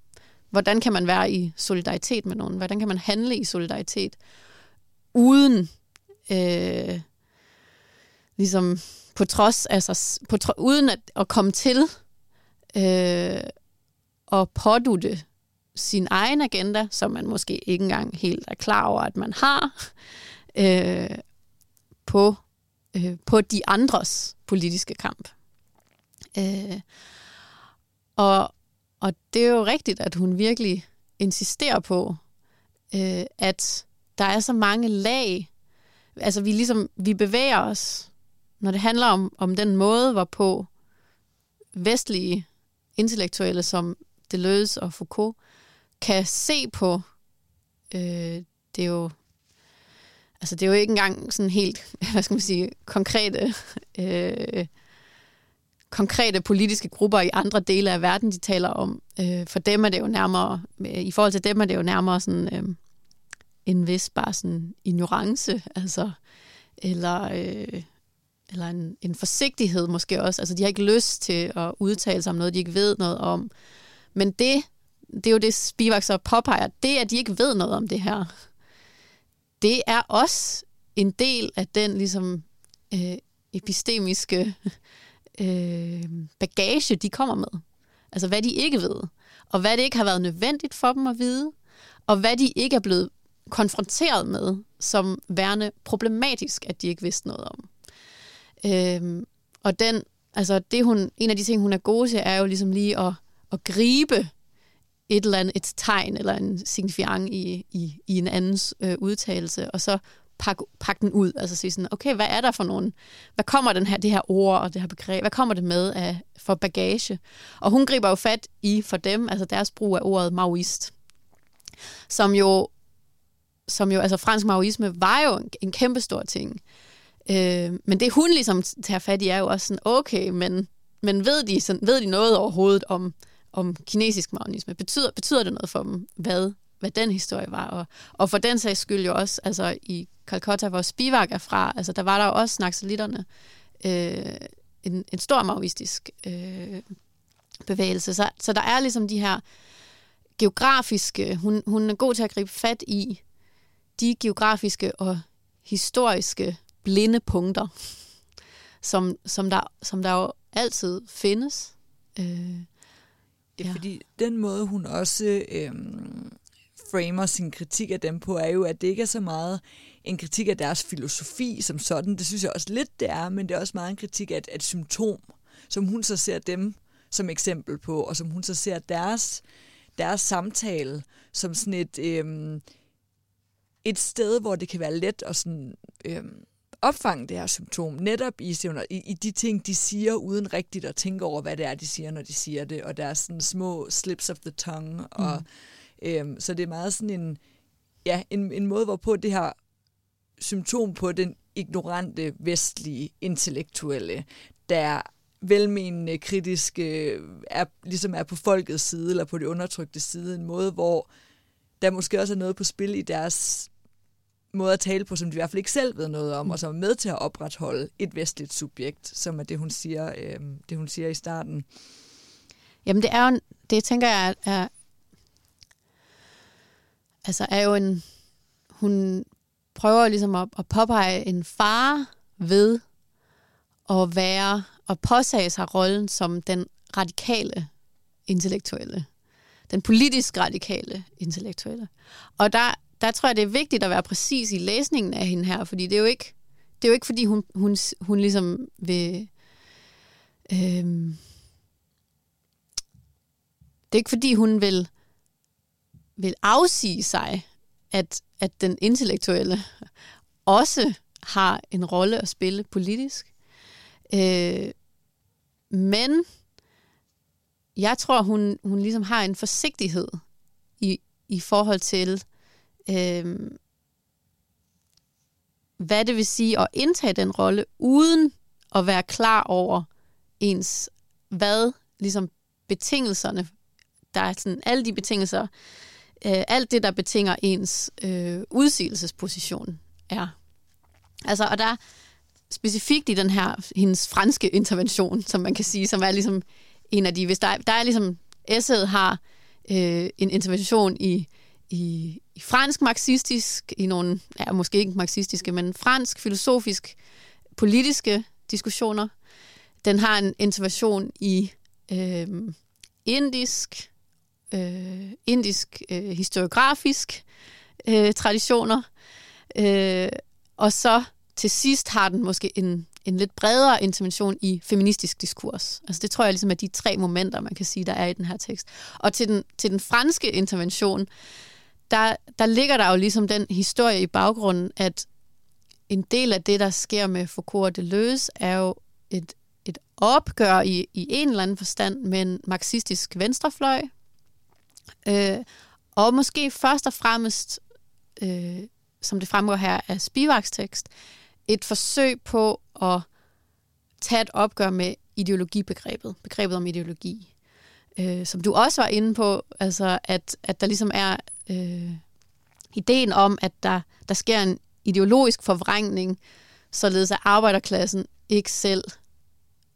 hvordan kan man være i solidaritet med nogen? Hvordan kan man handle i solidaritet uden øh, ligesom på trods altså på tro, uden at, at komme til øh, at pådutte sin egen agenda, som man måske ikke engang helt er klar over, at man har, øh, på, øh, på de andres politiske kamp. Øh, og, og det er jo rigtigt, at hun virkelig insisterer på, øh, at der er så mange lag. Altså vi ligesom, vi bevæger os, når det handler om, om den måde, hvorpå vestlige intellektuelle som Deleuze og Foucault kan se på, øh, det er jo altså det er jo ikke engang sådan helt, hvad skal man sige, konkrete, øh, konkrete politiske grupper i andre dele af verden, de taler om. Øh, for dem er det jo nærmere, øh, i forhold til dem er det jo nærmere sådan øh, en vis bare sådan ignorance, altså, eller, øh, eller en, en forsigtighed måske også. Altså de har ikke lyst til at udtale sig om noget, de ikke ved noget om. Men det, det er jo det, Spivak så påpeger, det at de ikke ved noget om det her, det er også en del af den ligesom øh, epistemiske øh, bagage, de kommer med. Altså hvad de ikke ved, og hvad det ikke har været nødvendigt for dem at vide, og hvad de ikke er blevet konfronteret med som værende problematisk, at de ikke vidste noget om. Øhm, og den, altså det hun, en af de ting, hun er god til, er jo ligesom lige at, at gribe et eller andet et tegn eller en signifiant i, i, i en andens øh, udtalelse, og så pakke pak den ud, altså sige sådan, okay, hvad er der for nogen, hvad kommer den her, det her ord og det her begreb, hvad kommer det med af, for bagage? Og hun griber jo fat i for dem, altså deres brug af ordet maoist, som jo, som jo, altså fransk maoisme var jo en, en kæmpe stor ting. Øh, men det hun ligesom tager fat i er jo også sådan, okay, men, men ved, de, sådan, ved de noget overhovedet om, om kinesisk maoisme. Betyder, betyder det noget for dem, hvad, hvad den historie var? Og, og for den sags skyld jo også, altså i Calcutta, hvor Spivak er fra, altså der var der jo også naxalitterne, øh, en, en stor maoistisk øh, bevægelse. Så, så der er ligesom de her geografiske, hun, hun er god til at gribe fat i de geografiske og historiske blinde punkter, som, som, der, som der jo altid findes. Øh, Ja. Fordi den måde, hun også øhm, framer sin kritik af dem på, er jo, at det ikke er så meget en kritik af deres filosofi som sådan. Det synes jeg også lidt, det er, men det er også meget en kritik af et, et symptom, som hun så ser dem som eksempel på, og som hun så ser deres, deres samtale som sådan et, øhm, et sted, hvor det kan være let at sådan, øhm, opfange det her symptom, netop i, i, i de ting, de siger, uden rigtigt at tænke over, hvad det er, de siger, når de siger det, og der er sådan små slips of the tongue, og mm. øhm, så det er meget sådan en, ja, en, en måde, hvorpå det her symptom på den ignorante, vestlige, intellektuelle, der velmenende, kritiske, er, ligesom er på folkets side, eller på det undertrykte side, en måde, hvor der måske også er noget på spil i deres måde at tale på, som de i hvert fald ikke selv ved noget om, mm. og som er med til at opretholde et vestligt subjekt, som er det, hun siger, øh, det, hun siger i starten. Jamen det er jo, det tænker jeg er, altså er jo en, hun prøver ligesom at, at påpege en far ved at være, og påsage sig rollen som den radikale intellektuelle. Den politisk radikale intellektuelle. Og der der tror jeg, det er vigtigt at være præcis i læsningen af hende her, fordi det er jo ikke, det er jo ikke fordi hun, hun, hun ligesom vil... Øhm, det er ikke fordi, hun vil vil afsige sig, at, at den intellektuelle også har en rolle at spille politisk. Øh, men jeg tror, hun, hun ligesom har en forsigtighed i, i forhold til, øh, Øhm, hvad det vil sige at indtage den rolle, uden at være klar over ens, hvad ligesom betingelserne, der er sådan alle de betingelser, øh, alt det, der betinger ens øh, udsigelsesposition er. Altså, og der specifikt i den her, hendes franske intervention, som man kan sige, som er ligesom en af de, hvis der, der er ligesom, essayet har øh, en intervention i, i, i fransk marxistisk, i nogle, ja, måske ikke marxistiske, men fransk, filosofisk, politiske diskussioner. Den har en intervention i øh, indisk, øh, indisk øh, historiografisk øh, traditioner, øh, og så til sidst har den måske en, en lidt bredere intervention i feministisk diskurs. Altså det tror jeg ligesom er de tre momenter, man kan sige, der er i den her tekst. Og til den, til den franske intervention, der, der ligger der jo ligesom den historie i baggrunden, at en del af det, der sker med Foucault og Deleuze, er jo et, et opgør i, i en eller anden forstand med en marxistisk venstrefløj, øh, og måske først og fremmest, øh, som det fremgår her af Spivaks tekst, et forsøg på at tage et opgør med ideologibegrebet, begrebet om ideologi. Øh, som du også var inde på, altså at, at der ligesom er øh, ideen om, at der, der sker en ideologisk forvrængning, således at arbejderklassen ikke selv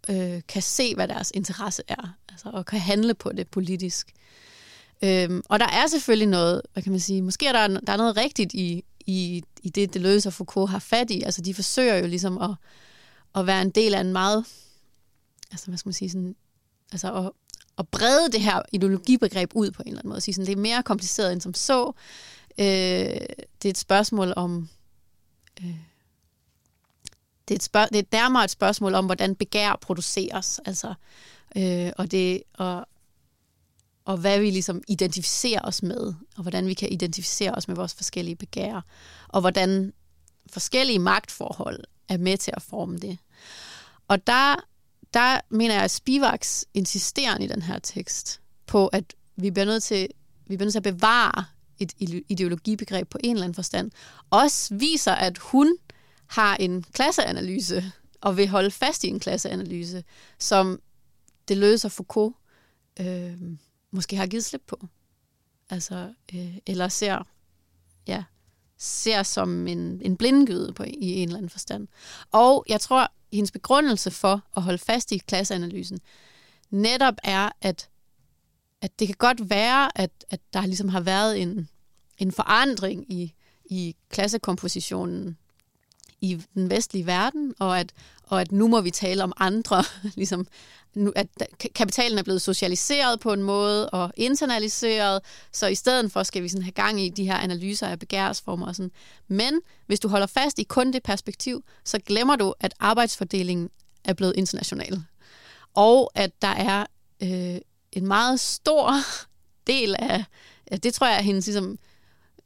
øh, kan se, hvad deres interesse er, altså, og kan handle på det politisk. Øhm, og der er selvfølgelig noget, hvad kan man sige, måske er der, der er noget rigtigt i, i, i det, det løser Foucault har fat i. Altså, de forsøger jo ligesom at, at være en del af en meget, altså, hvad skal man sige, sådan, altså at, at brede det her ideologibegreb ud på en eller anden måde. Sige sådan, det er mere kompliceret end som så. Øh, det er et spørgsmål om... Øh, det er, et spørg- det er nærmere et spørgsmål om, hvordan begær produceres. Altså, øh, og, det, og, og hvad vi ligesom identificerer os med, og hvordan vi kan identificere os med vores forskellige begær, og hvordan forskellige magtforhold er med til at forme det. Og der, der mener jeg, at Spivaks insisterer i den her tekst på, at vi bliver nødt til, vi bliver nødt til at bevare et ideologibegreb på en eller anden forstand, også viser, at hun har en klasseanalyse, og vil holde fast i en klasseanalyse, som det løser Foucault øh, måske har givet slip på. Altså, øh, eller ser, ja, ser som en, en blindgyde på, i en eller anden forstand. Og jeg tror, hendes begrundelse for at holde fast i klasseanalysen netop er, at, at det kan godt være, at, at der ligesom har været en, en forandring i, i klassekompositionen i den vestlige verden, og at, og at nu må vi tale om andre, ligesom nu, at kapitalen er blevet socialiseret på en måde og internaliseret, så i stedet for skal vi sådan have gang i de her analyser af begærsformer og sådan. Men hvis du holder fast i kun det perspektiv, så glemmer du, at arbejdsfordelingen er blevet international. Og at der er øh, en meget stor del af, det tror jeg er hendes ligesom,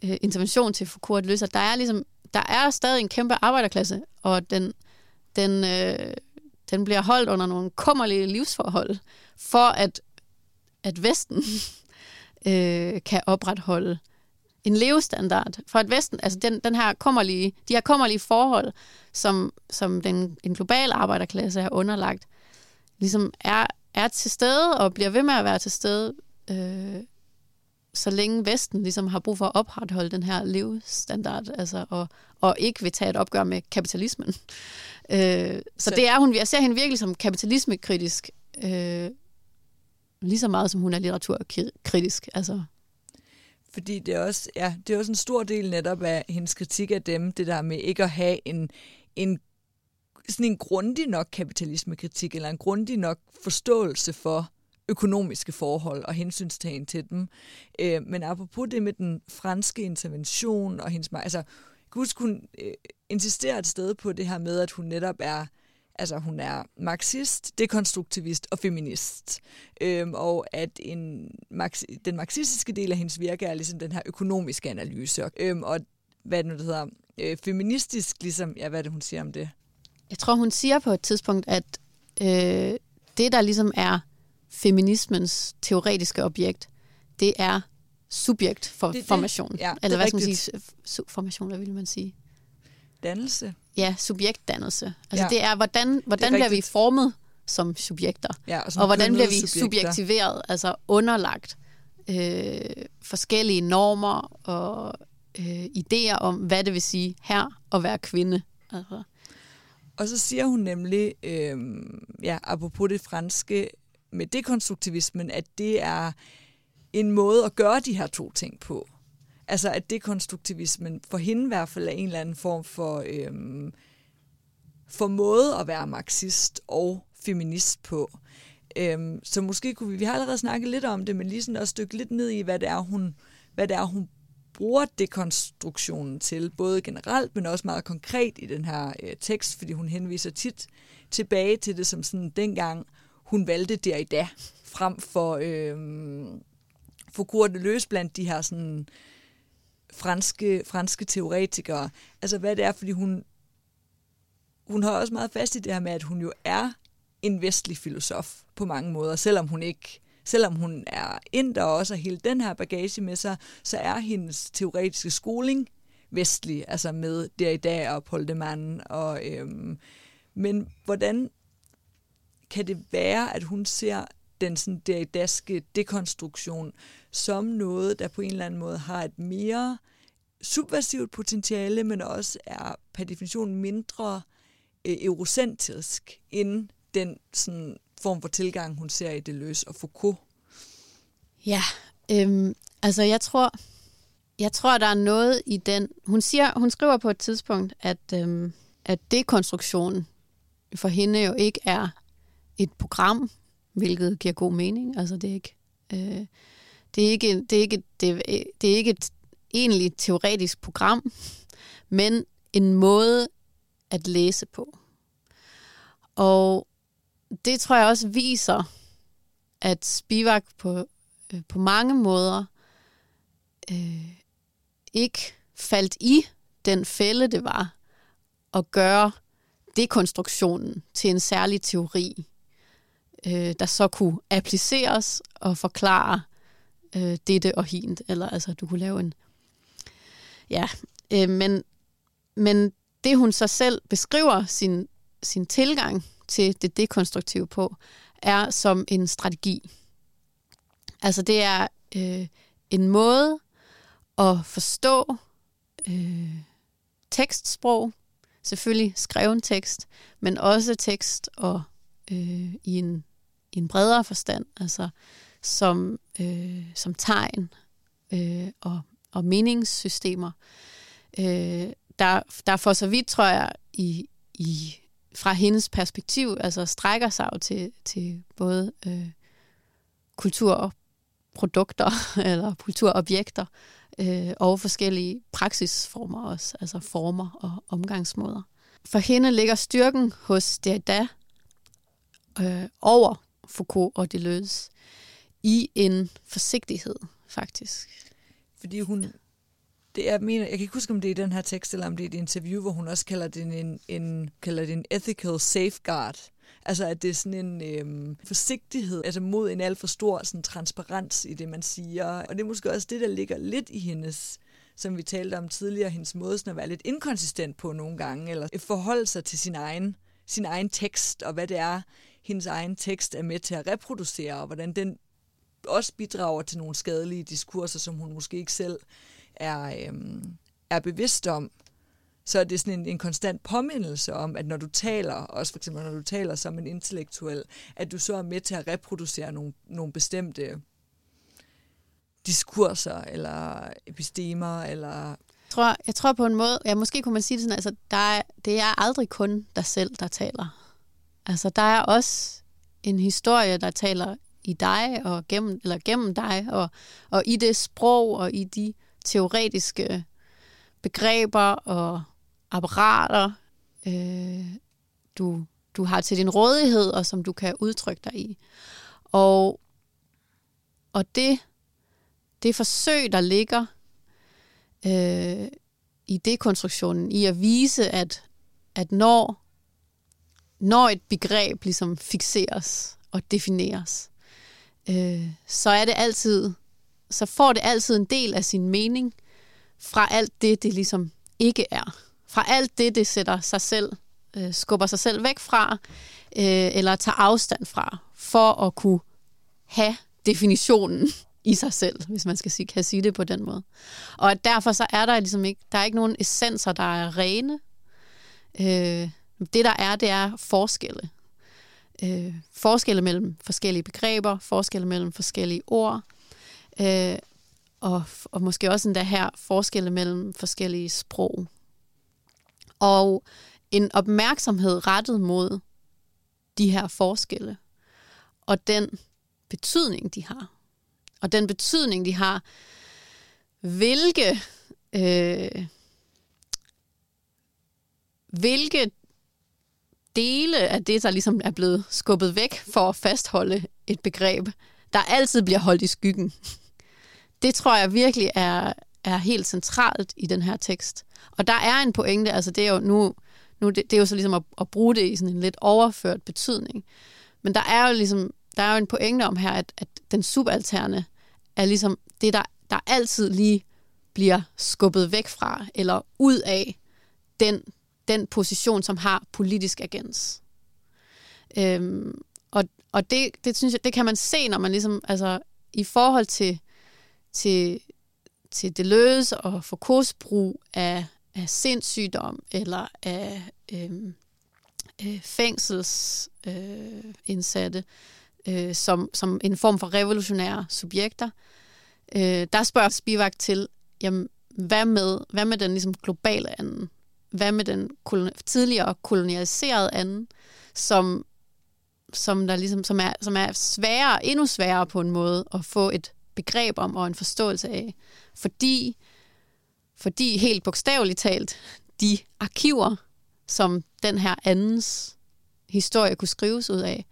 øh, intervention til Foucault at løse, at der er ligesom der er stadig en kæmpe arbejderklasse, og den, den, øh, den bliver holdt under nogle kummerlige livsforhold, for at, at Vesten øh, kan opretholde en levestandard. For at Vesten, altså den, den her kummerlige, de her kummerlige forhold, som, som den, en global arbejderklasse er underlagt, ligesom er, er til stede og bliver ved med at være til stede, øh, så længe Vesten ligesom har brug for at opretholde den her levestandard, altså, og, og ikke vil tage et opgør med kapitalismen. Øh, så, så det er hun, jeg ser hende virkelig som kapitalismekritisk, øh, lige så meget som hun er litteraturkritisk. Altså. Fordi det er, også, ja, det er også en stor del netop af hendes kritik af dem, det der med ikke at have en, en sådan en grundig nok kapitalismekritik, eller en grundig nok forståelse for, økonomiske forhold og hensynstagen til dem. Øh, men apropos det med den franske intervention og hendes... Altså, jeg huske, hun øh, insisterer et sted på det her med, at hun netop er altså hun er marxist, dekonstruktivist og feminist. Øhm, og at en, den marxistiske del af hendes virke er ligesom den her økonomiske analyse. Øhm, og hvad det nu det hedder, øh, feministisk, ligesom, ja, hvad er det, hun siger om det? Jeg tror, hun siger på et tidspunkt, at øh, det, der ligesom er feminismens teoretiske objekt, det er subjektformation. Det, det, ja, Eller hvad skal man sige? Formation, hvad vil man sige? Dannelse. Ja, subjektdannelse. Altså ja. det er, hvordan, hvordan bliver vi formet som subjekter? Ja, og, og hvordan bliver vi subjekter. subjektiveret, altså underlagt øh, forskellige normer og øh, idéer om, hvad det vil sige her at være kvinde. Altså. Og så siger hun nemlig, øh, ja, apropos det franske med dekonstruktivismen, at det er en måde at gøre de her to ting på. Altså at dekonstruktivismen for hende i hvert fald er en eller anden form for, øhm, for måde at være marxist og feminist på. Øhm, så måske kunne vi, vi har allerede snakket lidt om det, men lige sådan at dykke lidt ned i, hvad det er, hun, hvad det er, hun bruger dekonstruktionen til, både generelt, men også meget konkret i den her øh, tekst, fordi hun henviser tit tilbage til det som sådan dengang, hun valgte der i dag, frem for øh, for Kurt løs blandt de her sådan franske, franske teoretikere. Altså hvad det er, fordi hun, hun har også meget fast i det her med, at hun jo er en vestlig filosof på mange måder, selvom hun ikke selvom hun er ind og også har hele den her bagage med sig, så er hendes teoretiske skoling vestlig, altså med Derrida og Paul de Man. Og, øhm, men hvordan kan det være, at hun ser den sådan derridaske dekonstruktion som noget, der på en eller anden måde har et mere subversivt potentiale, men også er per definition mindre øh, eurocentrisk end den sådan, form for tilgang, hun ser i Deleuze og Foucault. Ja, øhm, altså jeg tror, jeg tror, der er noget i den... Hun, siger, hun skriver på et tidspunkt, at, øhm, at dekonstruktionen for hende jo ikke er et program, hvilket giver god mening. Altså det er ikke... Øh, det er ikke, det er ikke, det, det er ikke et egentlig teoretisk program, men en måde at læse på. Og det tror jeg også viser, at Spivak på, øh, på mange måder øh, ikke faldt i den fælde, det var at gøre dekonstruktionen til en særlig teori, øh, der så kunne appliceres og forklare øh, dette og hint. Eller altså, du kunne lave en... Ja, øh, men, men det hun så selv beskriver sin, sin tilgang til det dekonstruktive på, er som en strategi. Altså det er øh, en måde at forstå øh, tekstsprog, selvfølgelig skreven tekst, men også tekst og øh, i, en, i en bredere forstand, altså som, øh, som tegn øh, og, og meningssystemer, øh, der, der for så vidt, tror jeg, i, i fra hendes perspektiv, altså strækker sig jo til, til både øh, kulturprodukter eller kulturobjekter øh, og forskellige praksisformer også, altså former og omgangsmåder. For hende ligger styrken hos Derrida øh, over Foucault og Deleuze i en forsigtighed, faktisk. Fordi hun det er, mener, jeg kan ikke huske, om det er i den her tekst, eller om det er et interview, hvor hun også kalder det en, en, kalder det en ethical safeguard. Altså, at det er sådan en øhm, forsigtighed, altså mod en alt for stor sådan, transparens i det, man siger. Og det er måske også det, der ligger lidt i hendes som vi talte om tidligere, hendes måde sådan at være lidt inkonsistent på nogle gange, eller forholde sig til sin egen, sin egen tekst, og hvad det er, hendes egen tekst er med til at reproducere, og hvordan den også bidrager til nogle skadelige diskurser, som hun måske ikke selv er, øhm, er bevidst om, så er det sådan en, en konstant påmindelse om, at når du taler, også for eksempel når du taler som en intellektuel, at du så er med til at reproducere nogle, nogle bestemte diskurser, eller epistemer, eller... Jeg tror, jeg tror på en måde, ja, måske kunne man sige det sådan, altså, der er, det er aldrig kun dig selv, der taler. Altså, der er også en historie, der taler i dig, og gennem, eller gennem dig, og, og i det sprog, og i de teoretiske begreber og apparater, øh, du du har til din rådighed, og som du kan udtrykke dig i. Og, og det, det forsøg, der ligger øh, i dekonstruktionen, i at vise, at, at når, når et begreb ligesom fixeres og defineres, øh, så er det altid, så får det altid en del af sin mening fra alt det, det ligesom ikke er. Fra alt det, det sætter sig selv, øh, skubber sig selv væk fra, øh, eller tager afstand fra, for at kunne have definitionen i sig selv, hvis man skal sige, kan sige det på den måde. Og at derfor så er der ligesom ikke, der er ikke nogen essenser, der er rene. Øh, det der er, det er forskelle. Øh, forskelle mellem forskellige begreber, forskelle mellem forskellige ord, øh, og, og måske også endda her forskelle mellem forskellige sprog. Og en opmærksomhed rettet mod de her forskelle, og den betydning, de har. Og den betydning, de har, hvilke, øh, hvilke dele af det, der ligesom er blevet skubbet væk for at fastholde et begreb, der altid bliver holdt i skyggen. Det tror jeg virkelig er, er helt centralt i den her tekst. Og der er en pointe, altså det er jo nu, nu det, det er jo så ligesom at, at bruge det i sådan en lidt overført betydning. Men der er jo ligesom, der er jo en pointe om her, at, at den subalterne er ligesom det, der, der altid lige bliver skubbet væk fra, eller ud af den, den position, som har politisk agens. Øhm, og og det, det synes jeg, det kan man se, når man ligesom, altså i forhold til, til, til Deleuze og Foucault's brug af, af sindssygdom, eller af øhm, øh, fængselsindsatte, øh, øh, som, som en form for revolutionære subjekter, øh, der spørger Spivak til, jamen, hvad med, hvad med den ligesom globale anden? Hvad med den koloni- tidligere kolonialiserede anden, som, som, der ligesom, som, er, som er sværere, endnu sværere på en måde at få et begreb om og en forståelse af. Fordi, fordi helt bogstaveligt talt, de arkiver, som den her andens historie kunne skrives ud af,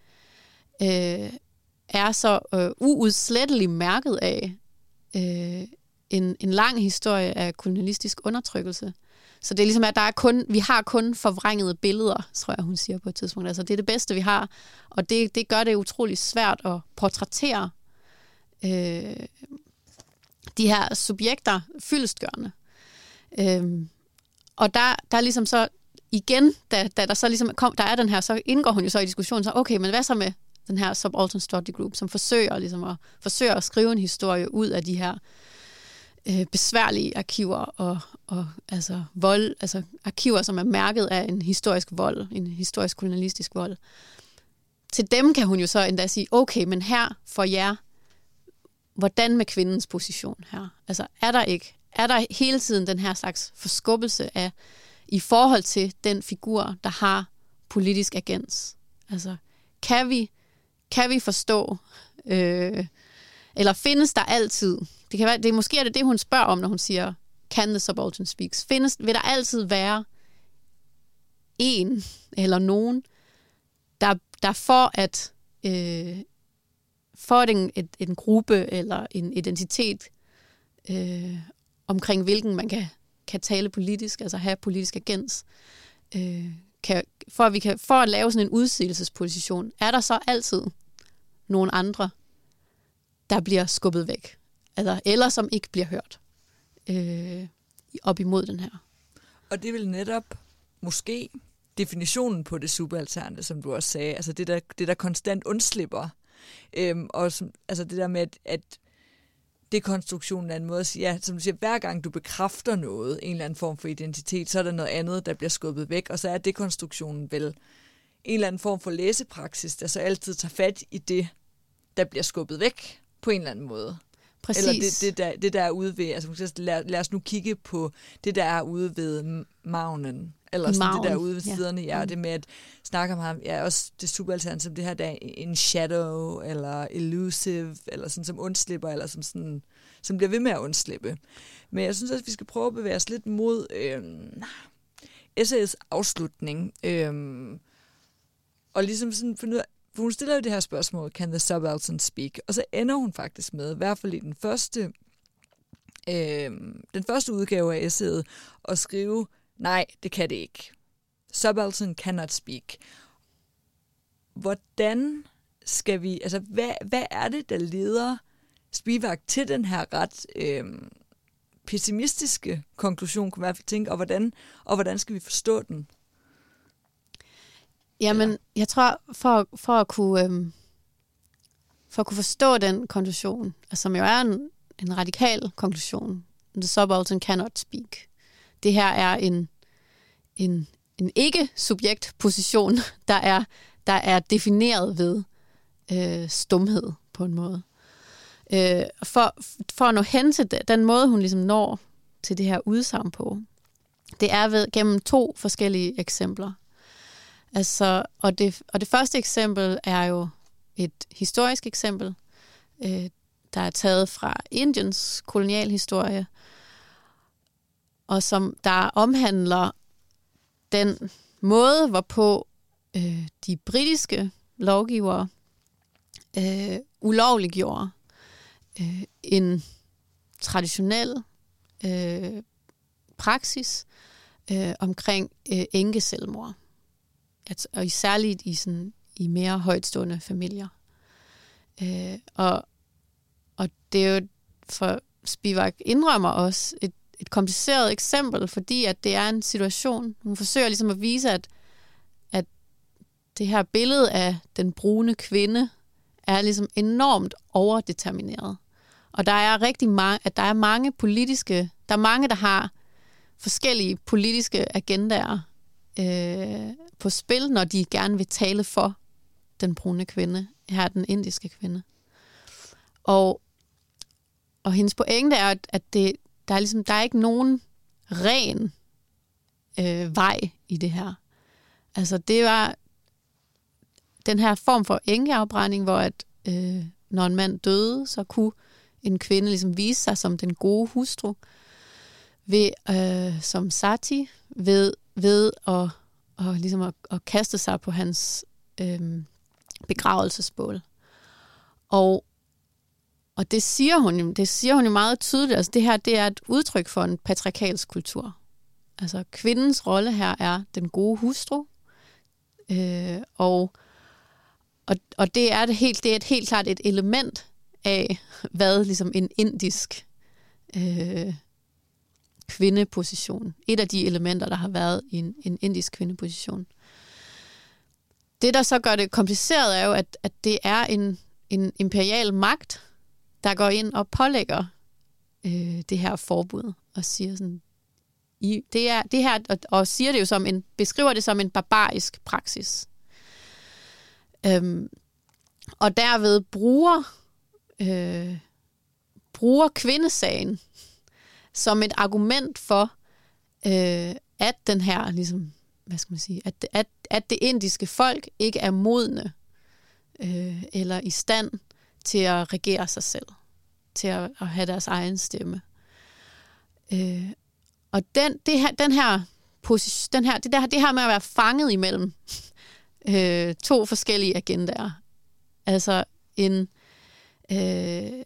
øh, er så øh, uudsletteligt mærket af øh, en, en lang historie af kolonialistisk undertrykkelse. Så det er ligesom, at der er kun, vi har kun forvrængede billeder, tror jeg, hun siger på et tidspunkt. Altså, det er det bedste, vi har. Og det, det gør det utrolig svært at portrættere øh, de her subjekter fyldestgørende. Øh, og der, der er ligesom så igen, da, da der så ligesom kom, der er den her, så indgår hun jo så i diskussionen, så okay, men hvad så med den her Subaltern Study Group, som forsøger, ligesom at, forsøger at skrive en historie ud af de her øh, besværlige arkiver og, og altså vold, altså arkiver, som er mærket af en historisk vold, en historisk kolonialistisk vold. Til dem kan hun jo så endda sige, okay, men her for jer, hvordan med kvindens position her? Altså er der ikke, er der hele tiden den her slags forskubbelse af, i forhold til den figur, der har politisk agens? Altså kan vi kan vi forstå, øh, eller findes der altid, det kan være, det er måske er det det, hun spørger om, når hun siger, can the subaltern speaks? Findes, vil der altid være en eller nogen, der, der for at øh, for at en, et, en gruppe eller en identitet øh, omkring hvilken man kan, kan tale politisk, altså have politisk agens, øh, kan, for, at vi kan, for at lave sådan en udsigelsesposition, er der så altid nogle andre, der bliver skubbet væk. Altså, eller som ikke bliver hørt øh, op imod den her. Og det vil netop måske definitionen på det subalterne, som du også sagde, altså det der, det der konstant undslipper, øhm, og som, altså det der med, at, at dekonstruktionen er en måde at sige, ja, som du siger, hver gang du bekræfter noget, en eller anden form for identitet, så er der noget andet, der bliver skubbet væk, og så er dekonstruktionen vel en eller anden form for læsepraksis, der så altid tager fat i det, der bliver skubbet væk på en eller anden måde. Præcis. Eller det, det, der, det der er ude ved, altså lad, lad os nu kigge på det, der er ude ved magnen, eller sådan Magen. det der ude ved ja. siderne, ja, mm. det med at snakke om ham, ja, også det superaltern som det her, der er en shadow, eller elusive, eller sådan som undslipper, eller som sådan, som bliver ved med at undslippe. Men jeg synes også, at vi skal prøve at bevæge os lidt mod øh, essayets afslutning, øh, og ligesom sådan finde ud af, for hun stiller jo det her spørgsmål, can the subaltern speak? Og så ender hun faktisk med, i hvert fald i den første, øh, den første udgave af essayet, at skrive, nej, det kan det ikke. Subaltern cannot speak. Hvordan skal vi, altså hvad, hvad er det, der leder Spivak til den her ret øh, pessimistiske konklusion, kunne man i hvert fald tænke, og hvordan, og hvordan skal vi forstå den? Jamen, Eller? jeg tror, for, for at kunne... Øhm, for at kunne forstå den konklusion, altså, som jo er en, en radikal konklusion, the subaltern cannot speak. Det her er en, en, en ikke-subjekt-position, der er, der er defineret ved øh, stumhed på en måde. Øh, for, for at nå hen til det, den måde, hun ligesom når til det her udsagn på, det er ved gennem to forskellige eksempler. Altså, og, det, og det første eksempel er jo et historisk eksempel, øh, der er taget fra Indiens kolonialhistorie, og som der omhandler den måde, hvorpå øh, de britiske lovgivere øh, ulovliggjorde øh, en traditionel øh, praksis øh, omkring øh, enkeselvmord. At, og særligt i, sådan, i mere højtstående familier. Øh, og, og det er jo for Spivak indrømmer også et, et kompliceret eksempel, fordi at det er en situation, hun forsøger ligesom at vise, at, at det her billede af den brune kvinde er ligesom enormt overdetermineret. Og der er rigtig mange, at der er mange politiske, der er mange, der har forskellige politiske agendaer øh, på spil, når de gerne vil tale for den brune kvinde, her den indiske kvinde. Og, og hendes pointe er, at det, der, er ligesom, der er ikke nogen ren øh, vej i det her. Altså det var den her form for enkeafbrænding, hvor at, øh, når en mand døde, så kunne en kvinde ligesom vise sig som den gode hustru, ved, øh, som sati, ved, ved at, og ligesom at, at kaste sig på hans øhm, begravelsesbål. Og, og det siger hun jo, det siger hun jo meget tydeligt. Altså det her, det er et udtryk for en patriarkalsk kultur. Altså kvindens rolle her er den gode hustru, øh, og, og, og det er det helt, det er et helt klart et element af, hvad ligesom en indisk øh, kvindeposition, et af de elementer, der har været i en, en indisk kvindeposition. Det, der så gør det kompliceret, er jo, at, at det er en, en imperial magt, der går ind og pålægger øh, det her forbud og siger sådan, i, det er det her, og, og siger det jo som en, beskriver det som en barbarisk praksis. Øhm, og derved bruger øh, bruger kvindesagen som et argument for, øh, at den her, ligesom, hvad skal man sige, at, at, at det indiske folk ikke er modne øh, eller i stand til at regere sig selv, til at, at have deres egen stemme. Øh, og den, det her, den her den her, det, der, det her med at være fanget imellem øh, to forskellige agendaer. Altså en, øh,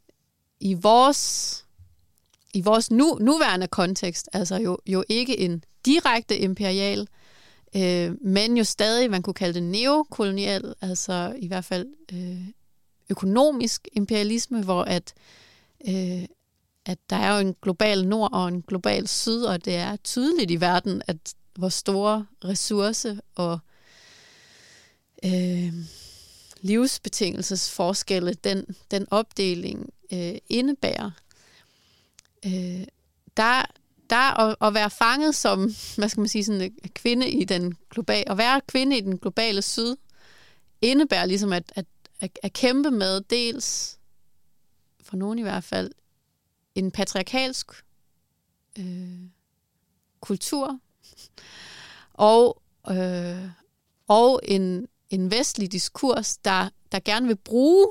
i vores i vores nu, nuværende kontekst, altså jo, jo ikke en direkte imperial, øh, men jo stadig, man kunne kalde det neokolonial, altså i hvert fald øh, økonomisk imperialisme, hvor at, øh, at der er jo en global nord og en global syd, og det er tydeligt i verden, at hvor store ressource og øh, livsbetingelsesforskelle den, den opdeling øh, indebærer. Øh, der, der at, at være fanget som, hvad skal man sige, sådan en kvinde i den globale, at være kvinde i den globale syd, indebærer ligesom at, at, at, at kæmpe med dels, for nogen i hvert fald, en patriarkalsk øh, kultur, og, øh, og en, en vestlig diskurs, der, der gerne vil bruge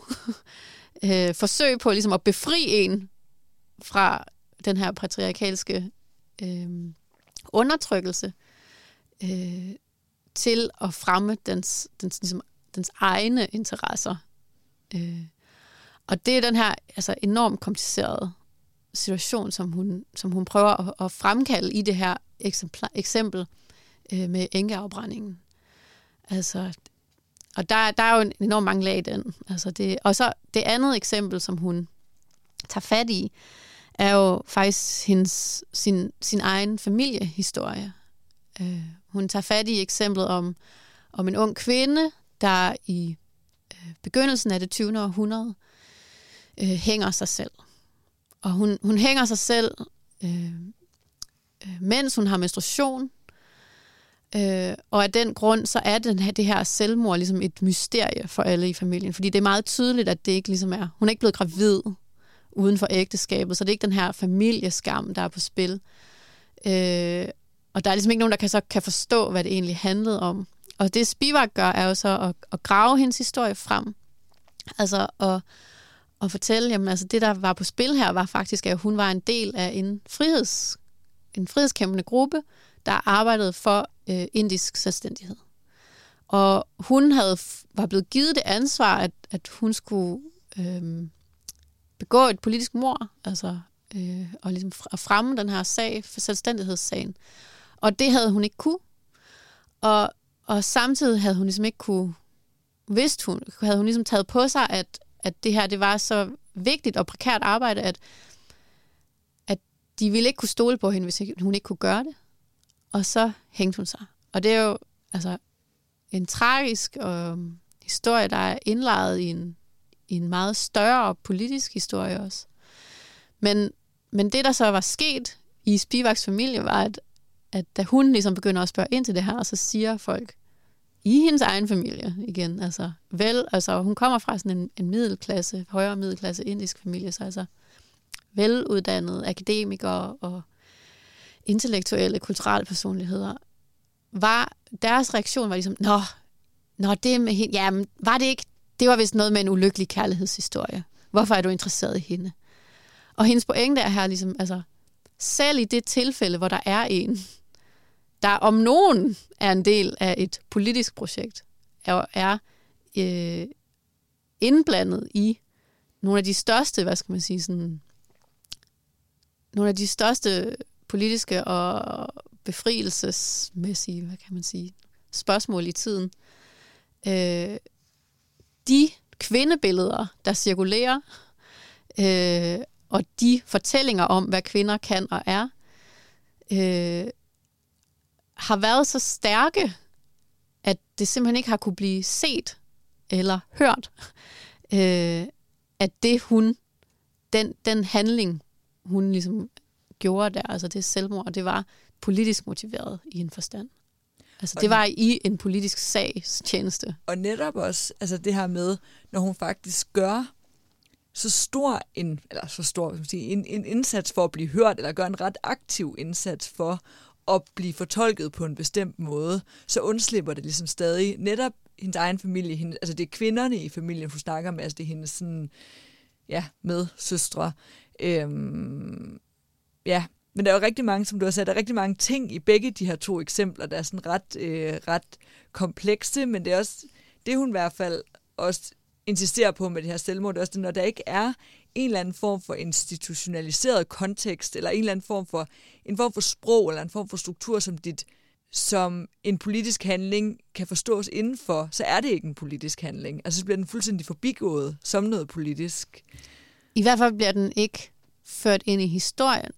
øh, forsøg på ligesom at befri en fra den her patriarkalske øh, undertrykkelse øh, til at fremme dens, dens, ligesom, dens egne interesser. Øh, og det er den her altså, enormt komplicerede situation, som hun, som hun prøver at, at fremkalde i det her eksemplar, eksempel øh, med enkeafbrændingen. Altså, og der, der er jo en enormt mange lag i den. Altså det, og så det andet eksempel, som hun tager fat i, er jo faktisk hendes, sin, sin egen familiehistorie. Øh, hun tager fat i eksemplet om, om en ung kvinde, der i øh, begyndelsen af det 20. århundrede øh, hænger sig selv. Og hun, hun hænger sig selv, øh, øh, mens hun har menstruation. Øh, og af den grund, så er den her, det her selvmord ligesom et mysterie for alle i familien. Fordi det er meget tydeligt, at det ikke ligesom er... Hun er ikke blevet gravid uden for ægteskabet, så det er ikke den her familieskam, der er på spil. Øh, og der er ligesom ikke nogen, der kan, så kan forstå, hvad det egentlig handlede om. Og det Spivak gør, er jo så at, at grave hendes historie frem. Altså at, at fortælle, jamen altså det, der var på spil her, var faktisk, at hun var en del af en, friheds, en frihedskæmpende gruppe, der arbejdede for øh, indisk selvstændighed. Og hun havde var blevet givet det ansvar, at, at hun skulle øh, begå et politisk mord, altså øh, og ligesom at fremme den her sag for selvstændighedssagen. Og det havde hun ikke kunne. Og, og samtidig havde hun ligesom ikke kunne, vidste hun, havde hun ligesom taget på sig, at, at det her det var så vigtigt og prekært arbejde, at, at de ville ikke kunne stole på hende, hvis hun ikke kunne gøre det. Og så hængte hun sig. Og det er jo altså en tragisk øh, historie, der er indlejet i en, i en meget større politisk historie også. Men, men det, der så var sket i Spivaks familie, var, at, at da hun ligesom begynder at spørge ind til det her, så siger folk i hendes egen familie igen, altså vel, altså hun kommer fra sådan en, en middelklasse, højere middelklasse indisk familie, så altså veluddannede akademikere og intellektuelle, kulturelle personligheder, var deres reaktion var ligesom, nå, nå det med hende, jamen, var det ikke, det var vist noget med en ulykkelig kærlighedshistorie. Hvorfor er du interesseret i hende? Og hendes pointe er her ligesom, altså, selv i det tilfælde, hvor der er en, der om nogen er en del af et politisk projekt, er, er øh, indblandet i nogle af de største, hvad skal man sige, sådan, nogle af de største politiske og befrielsesmæssige, hvad kan man sige, spørgsmål i tiden. Øh, de kvindebilleder, der cirkulerer, øh, og de fortællinger om, hvad kvinder kan og er, øh, har været så stærke, at det simpelthen ikke har kunne blive set eller hørt, øh, at det hun, den, den handling, hun ligesom gjorde der, altså det selvmord, det var politisk motiveret i en forstand. Altså det var i en politisk sags tjeneste. Og netop også altså det her med, når hun faktisk gør så stor en, eller så stor, man sige, en, en indsats for at blive hørt, eller gør en ret aktiv indsats for at blive fortolket på en bestemt måde, så undslipper det ligesom stadig netop hendes egen familie, hende, altså det er kvinderne i familien, hun snakker med, altså det er hendes sådan, ja, med søstre. Øhm, ja, men der er jo rigtig mange, som du har sagt, der er rigtig mange ting i begge de her to eksempler, der er sådan ret, øh, ret komplekse, men det er også, det hun i hvert fald også insisterer på med det her selvmord, det er også det, når der ikke er en eller anden form for institutionaliseret kontekst, eller en eller anden form for, en form for sprog, eller en form for struktur, som dit som en politisk handling kan forstås indenfor, så er det ikke en politisk handling. Altså så bliver den fuldstændig forbigået som noget politisk. I hvert fald bliver den ikke ført ind i historien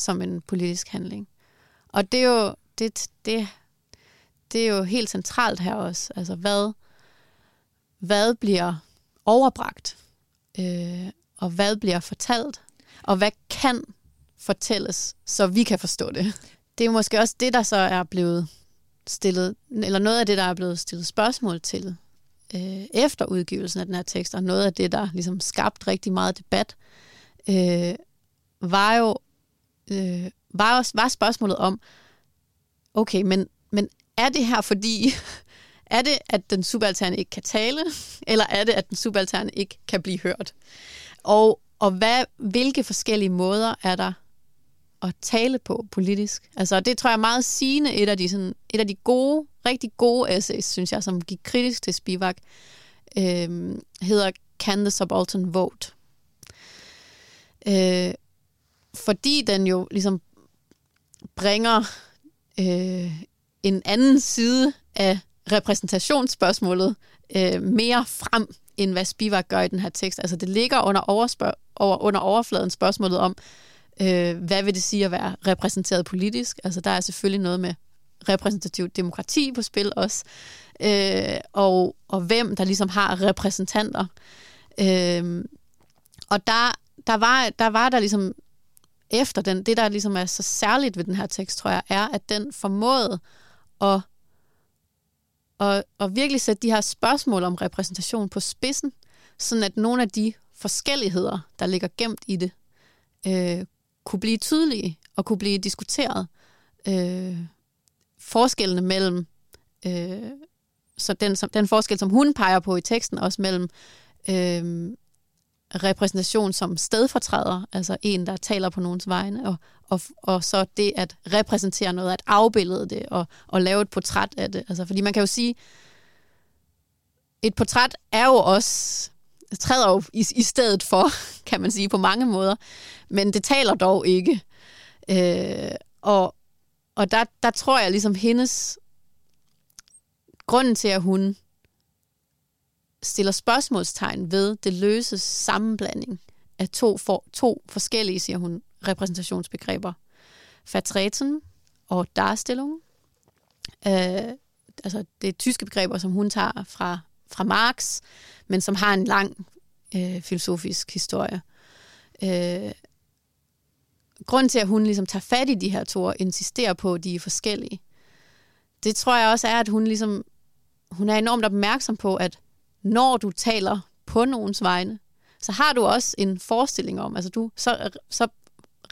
som en politisk handling. Og det er jo, det, det, det er jo helt centralt her også. Altså, hvad, hvad bliver overbragt? Øh, og hvad bliver fortalt? Og hvad kan fortælles, så vi kan forstå det? Det er jo måske også det, der så er blevet stillet, eller noget af det, der er blevet stillet spørgsmål til øh, efter udgivelsen af den her tekst, og noget af det, der ligesom skabt rigtig meget debat, øh, var jo øh, var, var spørgsmålet om, okay, men, men er det her fordi, er det, at den subalterne ikke kan tale, eller er det, at den subalterne ikke kan blive hørt? Og, og hvad, hvilke forskellige måder er der at tale på politisk? Altså, det tror jeg er meget sigende et af de, sådan, et af de gode rigtig gode essays, synes jeg, som gik kritisk til Spivak, øh, hedder Can the Subaltern Vote? Øh, fordi den jo ligesom bringer øh, en anden side af repræsentationsspørgsmålet øh, mere frem, end hvad Spivak gør i den her tekst. Altså det ligger under, overspør- over, under overfladen spørgsmålet om, øh, hvad vil det sige at være repræsenteret politisk? Altså der er selvfølgelig noget med repræsentativt demokrati på spil også, øh, og, og hvem der ligesom har repræsentanter. Øh, og der, der, var, der var der ligesom efter den, det der ligesom er så særligt ved den her tekst, tror jeg, er, at den formåede at, at, at virkelig sætte de her spørgsmål om repræsentation på spidsen, sådan at nogle af de forskelligheder, der ligger gemt i det, øh, kunne blive tydelige og kunne blive diskuteret. Øh, forskellene mellem, øh, så den, som, den forskel, som hun peger på i teksten, også mellem øh, repræsentation som stedfortræder, altså en, der taler på nogens vegne, og, og, og så det at repræsentere noget, at afbillede det, og, og lave et portræt af det. Altså, fordi man kan jo sige, et portræt er jo også, træder jo i, i stedet for, kan man sige, på mange måder, men det taler dog ikke. Øh, og og der, der tror jeg ligesom hendes, grunden til, at hun stiller spørgsmålstegn ved det løse sammenblanding af to, for, to forskellige, siger hun, repræsentationsbegreber. Vertreten og Darstellung. Øh, altså det er tyske begreber, som hun tager fra, fra Marx, men som har en lang øh, filosofisk historie. Øh, grund til, at hun ligesom tager fat i de her to og insisterer på, at de er forskellige, det tror jeg også er, at hun ligesom hun er enormt opmærksom på, at når du taler på nogens vegne, så har du også en forestilling om, altså du, så, så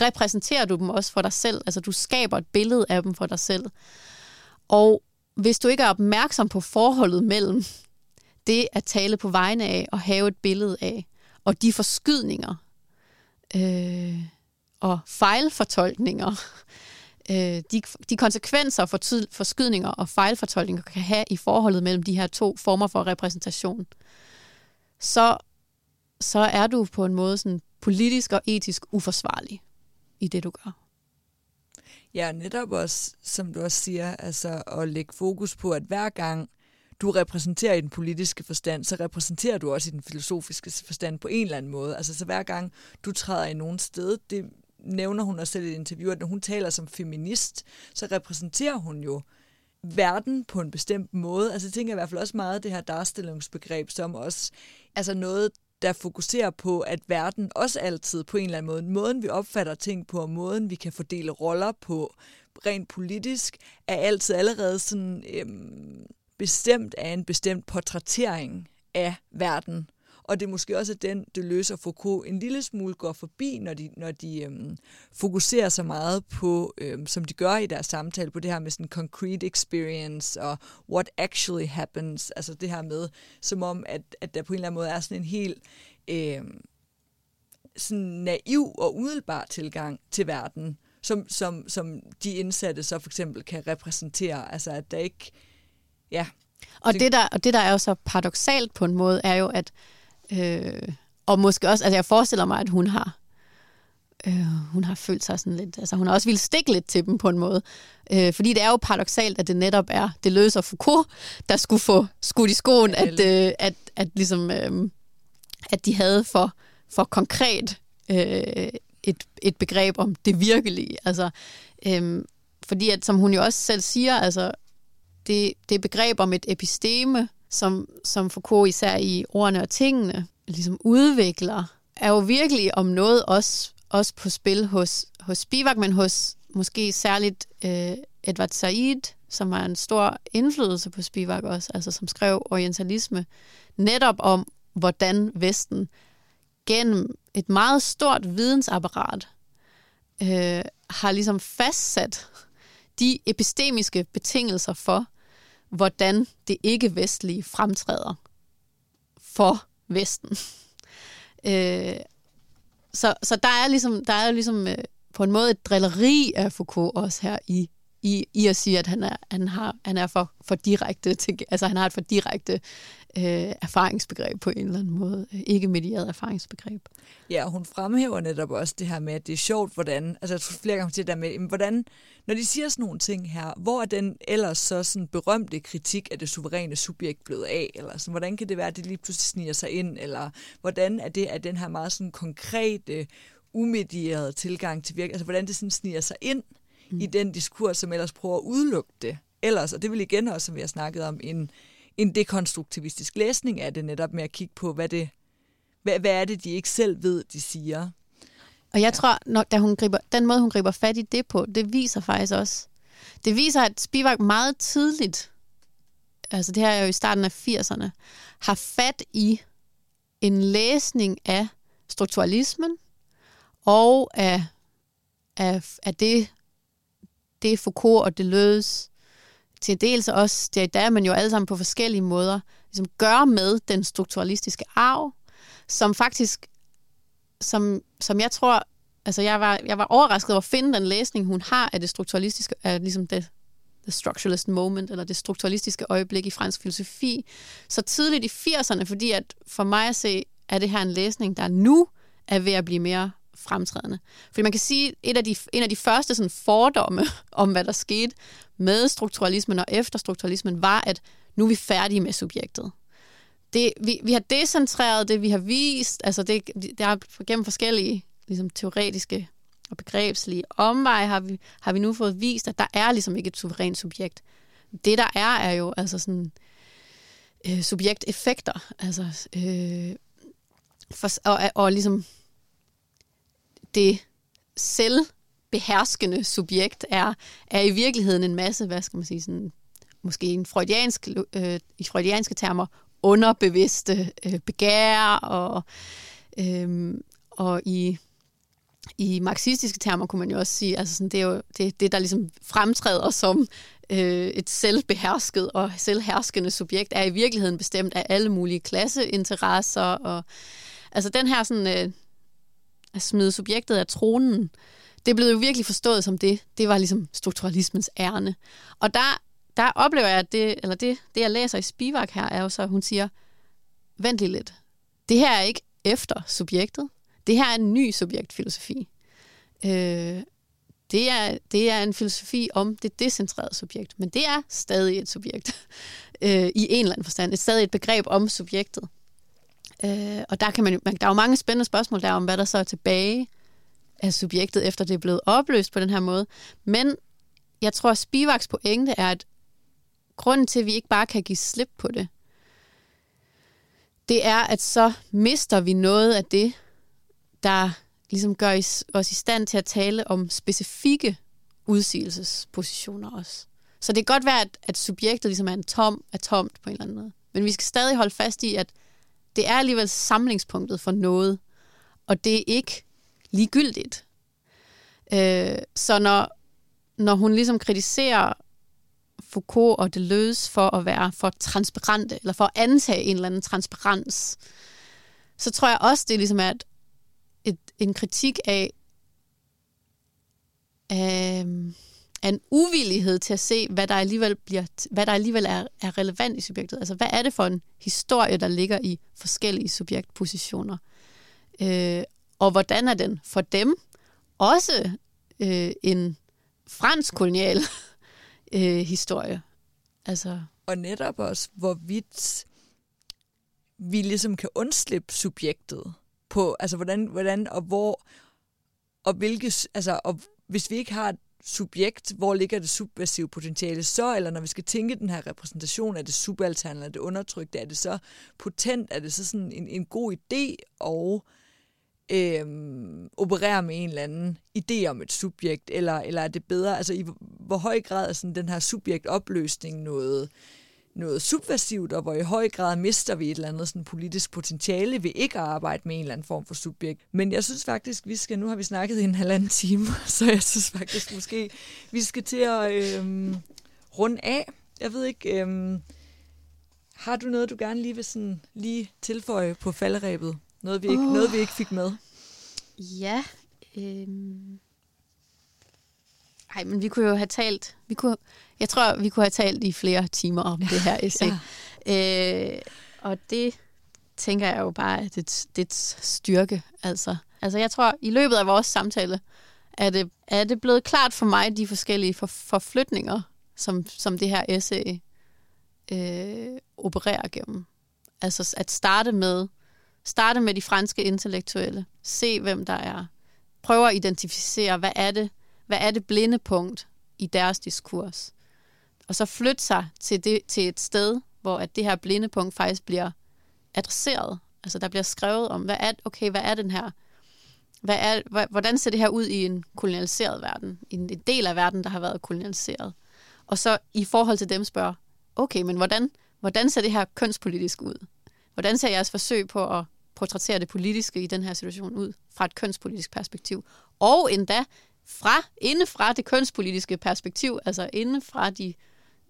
repræsenterer du dem også for dig selv, altså du skaber et billede af dem for dig selv. Og hvis du ikke er opmærksom på forholdet mellem det at tale på vegne af og have et billede af, og de forskydninger, øh, og fejlfortolkninger, øh, de, de konsekvenser for tyd, forskydninger og fejlfortolkninger kan have i forholdet mellem de her to former for repræsentation, så, så er du på en måde sådan politisk og etisk uforsvarlig i det, du gør. Ja, netop også, som du også siger, altså at lægge fokus på, at hver gang du repræsenterer i den politiske forstand, så repræsenterer du også i den filosofiske forstand på en eller anden måde. Altså så hver gang du træder i nogen sted, det, nævner hun også selv i et interview, at når hun taler som feminist, så repræsenterer hun jo verden på en bestemt måde. Altså jeg tænker i hvert fald også meget det her darstillingsbegreb som også altså noget, der fokuserer på, at verden også altid på en eller anden måde, måden vi opfatter ting på, og måden vi kan fordele roller på, rent politisk, er altid allerede sådan øhm, bestemt af en bestemt portrættering af verden og det er måske også den, det løser Foucault en lille smule går forbi, når de, når de øhm, fokuserer så meget på, øhm, som de gør i deres samtale, på det her med sådan concrete experience og what actually happens. Altså det her med, som om, at, at der på en eller anden måde er sådan en helt øhm, sådan naiv og umiddelbar tilgang til verden, som, som, som de indsatte så for eksempel kan repræsentere. Altså at der ikke... Ja, og det, det, der, og det, der er jo så paradoxalt på en måde, er jo, at Øh, og måske også, altså jeg forestiller mig, at hun har øh, hun har følt sig sådan lidt, altså hun har også ville stikke lidt til dem på en måde. Øh, fordi det er jo paradoxalt, at det netop er det løser Foucault, der skulle få skudt i skoen, at, øh, at, at, ligesom, øh, at de havde for, for konkret øh, et, et begreb om det virkelige. Altså, øh, fordi at, som hun jo også selv siger, altså, det, det begreb om et episteme, som, som Foucault især i ordene og tingene ligesom udvikler, er jo virkelig om noget også, også på spil hos, hos Spivak, men hos måske særligt øh, Edward Said, som har en stor indflydelse på Spivak også, altså som skrev Orientalisme, netop om, hvordan Vesten gennem et meget stort vidensapparat øh, har ligesom fastsat de epistemiske betingelser for, hvordan det ikke-vestlige fremtræder for Vesten. øh, så, så der er ligesom, der er ligesom øh, på en måde et drilleri af Foucault også her i, i, i at sige, at han er, han har, han er for, for direkte, til, altså han har et for direkte øh, erfaringsbegreb på en eller anden måde, ikke medieret erfaringsbegreb. Ja, og hun fremhæver netop også det her med, at det er sjovt, hvordan, altså jeg tror flere gange til det der med, hvordan, når de siger sådan nogle ting her, hvor er den ellers så sådan berømte kritik af det suveræne subjekt blevet af, eller sådan, hvordan kan det være, at det lige pludselig sniger sig ind, eller hvordan er det, at den her meget sådan konkrete, umedierede tilgang til virkeligheden, altså hvordan det sådan sniger sig ind? Mm. i den diskurs, som ellers prøver at udelukke det. Ellers, og det vil igen også, som vi har snakket om, en, en dekonstruktivistisk læsning af det, netop med at kigge på, hvad det hvad, hvad er det, de ikke selv ved, de siger. Og jeg tror, når, da hun griber, den måde, hun griber fat i det på, det viser faktisk også, det viser, at Spivak meget tidligt, altså det her er jo i starten af 80'erne, har fat i en læsning af strukturalismen og af, af, af det, det Foucault og Deleuze til dels også, der, der er man jo alle sammen på forskellige måder, ligesom gør med den strukturalistiske arv, som faktisk, som, som jeg tror, altså jeg var, jeg var overrasket over at finde den læsning, hun har af det strukturalistiske, af ligesom det, the structuralist moment, eller det strukturalistiske øjeblik i fransk filosofi, så tidligt i 80'erne, fordi at for mig at se, er det her en læsning, der nu er ved at blive mere fremtrædende. Fordi man kan sige, et af de, en af de første sådan, fordomme om, hvad der skete med strukturalismen og efter strukturalismen, var, at nu er vi færdige med subjektet. Det, vi, vi har decentreret det, vi har vist, altså det, det er gennem forskellige ligesom, teoretiske og begrebslige omveje har vi, har vi nu fået vist, at der er ligesom ikke et suverænt subjekt. Det der er, er jo altså sådan øh, subjekteffekter, altså øh, for, og, og ligesom det selvbeherskende subjekt er, er i virkeligheden en masse, hvad skal man sige, sådan, måske en freudiansk, øh, i freudianske termer, underbevidste øh, begær, og, øh, og i, i marxistiske termer kunne man jo også sige, altså sådan, det er jo det, det, der ligesom fremtræder som øh, et selvbehersket og selvherskende subjekt, er i virkeligheden bestemt af alle mulige klasseinteresser, og altså den her sådan... Øh, at smide subjektet af tronen, det blev jo virkelig forstået som det. Det var ligesom strukturalismens ærne. Og der, der oplever jeg, at det, eller det, det, jeg læser i Spivak her, er jo så, at hun siger, vent lige lidt. Det her er ikke efter subjektet. Det her er en ny subjektfilosofi. Øh, det er, det er en filosofi om det decentrerede subjekt, men det er stadig et subjekt øh, i en eller anden forstand. Et stadig et begreb om subjektet. Øh, og der, kan man, man, der er jo mange spændende spørgsmål der om, hvad der så er tilbage af subjektet, efter det er blevet opløst på den her måde. Men jeg tror, at Spivaks pointe er, at grunden til, at vi ikke bare kan give slip på det, det er, at så mister vi noget af det, der ligesom gør os i stand til at tale om specifikke udsigelsespositioner også. Så det kan godt være, at, at subjektet ligesom er en tom, er tomt på en eller anden måde. Men vi skal stadig holde fast i, at det er alligevel samlingspunktet for noget, og det er ikke ligegyldigt. Øh, så når, når hun ligesom kritiserer Foucault og Deleuze for at være for transparente, eller for at antage en eller anden transparens, så tror jeg også, det ligesom er et, et, en kritik af, øh, af en uvillighed til at se, hvad der alligevel, bliver, hvad der alligevel er, er relevant i subjektet. Altså, hvad er det for en historie, der ligger i forskellige subjektpositioner? Øh, og hvordan er den for dem også øh, en fransk kolonial øh, historie? Altså. Og netop også, hvorvidt vi ligesom kan undslippe subjektet på, altså hvordan, hvordan og hvor, og hvilke, altså, og hvis vi ikke har subjekt, hvor ligger det subversive potentiale så, eller når vi skal tænke den her repræsentation af det subalterne er det undertrykte, er det så potent, er det så sådan en, en god idé at øhm, operere med en eller anden idé om et subjekt, eller, eller er det bedre, altså i hvor høj grad er sådan den her subjektopløsning noget, noget subversivt, og hvor i høj grad mister vi et eller andet sådan politisk potentiale ved ikke at arbejde med en eller anden form for subjekt. Men jeg synes faktisk, vi skal, nu har vi snakket i en halvanden time, så jeg synes faktisk måske, vi skal til at øhm, runde af. Jeg ved ikke, øhm, har du noget, du gerne lige vil sådan, lige tilføje på falderæbet? Noget vi ikke, oh. noget, vi ikke fik med? Ja. Øhm. Ej, men vi kunne jo have talt, vi kunne, jeg tror, vi kunne have talt i flere timer om det her essay. ja. øh, og det tænker jeg jo bare, at det, det er styrke. Altså. altså, jeg tror, i løbet af vores samtale, er det, er det blevet klart for mig, de forskellige for, forflytninger, som, som det her essay øh, opererer gennem. Altså at starte med, starte med de franske intellektuelle, se hvem der er, prøve at identificere, hvad er det, hvad er det blinde punkt i deres diskurs, og så flytte sig til, det, til et sted, hvor at det her blinde punkt faktisk bliver adresseret. Altså der bliver skrevet om, hvad er, okay, hvad er den her, hvad er, hvordan ser det her ud i en kolonialiseret verden, i en del af verden, der har været kolonialiseret. Og så i forhold til dem spørge, okay, men hvordan, hvordan ser det her kønspolitisk ud? Hvordan ser jeres forsøg på at portrættere det politiske i den her situation ud fra et kønspolitisk perspektiv? Og endda fra, inde fra det kønspolitiske perspektiv, altså inde fra de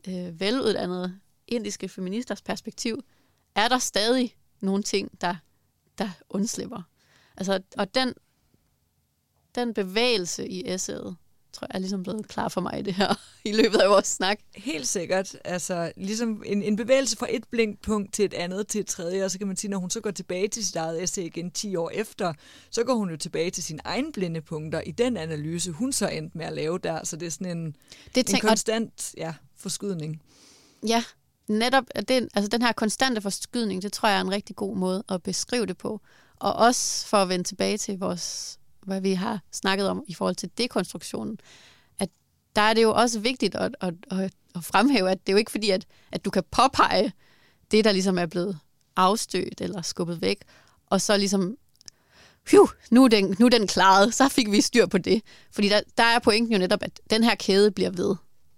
øh, veluddannede indiske feministers perspektiv, er der stadig nogle ting, der, der undslipper. Altså, og den, den bevægelse i essayet, tror jeg er ligesom blevet klar for mig i det her, i løbet af vores snak. Helt sikkert. Altså, ligesom en, en bevægelse fra et blinkpunkt til et andet til et tredje, og så kan man sige, når hun så går tilbage til sit eget essay igen 10 år efter, så går hun jo tilbage til sine egne blinde punkter i den analyse, hun så endte med at lave der. Så det er sådan en, det tænk, en konstant ja, forskydning. Ja, netop den, altså den her konstante forskydning, det tror jeg er en rigtig god måde at beskrive det på. Og også for at vende tilbage til vores, hvad vi har snakket om i forhold til dekonstruktionen, at der er det jo også vigtigt at, at, at, at fremhæve, at det er jo ikke fordi, at, at du kan påpege det, der ligesom er blevet afstødt eller skubbet væk, og så ligesom, Phew, nu, er den, nu er den klaret, så fik vi styr på det. Fordi der, der er pointen jo netop, at den her kæde bliver ved.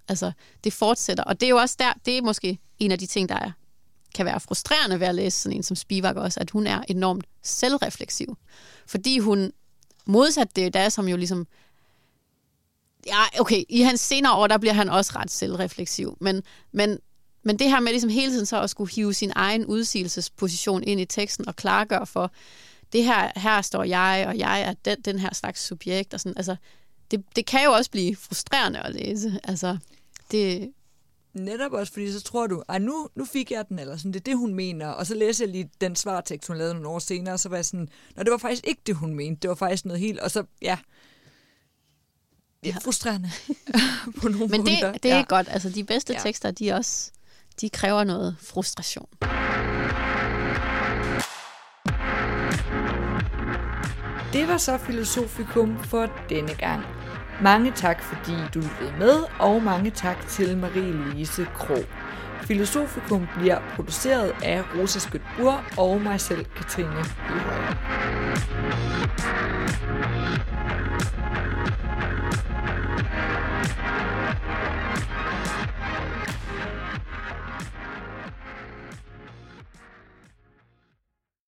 Altså, det fortsætter. Og det er jo også der, det er måske en af de ting, der er, kan være frustrerende ved at læse sådan en som Spivak også, at hun er enormt selvrefleksiv. Fordi hun, modsat det der, som jo ligesom, ja, okay, i hans senere år, der bliver han også ret selvrefleksiv, men, men, men det her med ligesom hele tiden så at skulle hive sin egen udsigelsesposition ind i teksten og klargøre for, det her, her står jeg, og jeg er den, den her slags subjekt, og sådan, altså, det, det kan jo også blive frustrerende at læse, altså, det, Netop også, fordi så tror du, at nu, nu fik jeg den, eller sådan, det er det, hun mener. Og så læser jeg lige den svartekst, hun lavede nogle år senere, og så var jeg sådan, nej, det var faktisk ikke det, hun mente. Det var faktisk noget helt, og så, ja, det er frustrerende på nogle Men det, punkter. det er ja. godt. Altså, de bedste ja. tekster, de også, de kræver noget frustration. Det var så Filosofikum for denne gang. Mange tak, fordi du lyttede med, og mange tak til Marie-Lise Krog. Filosofikum bliver produceret af Rosa Skøtbur og mig selv, Katrine Højhøj.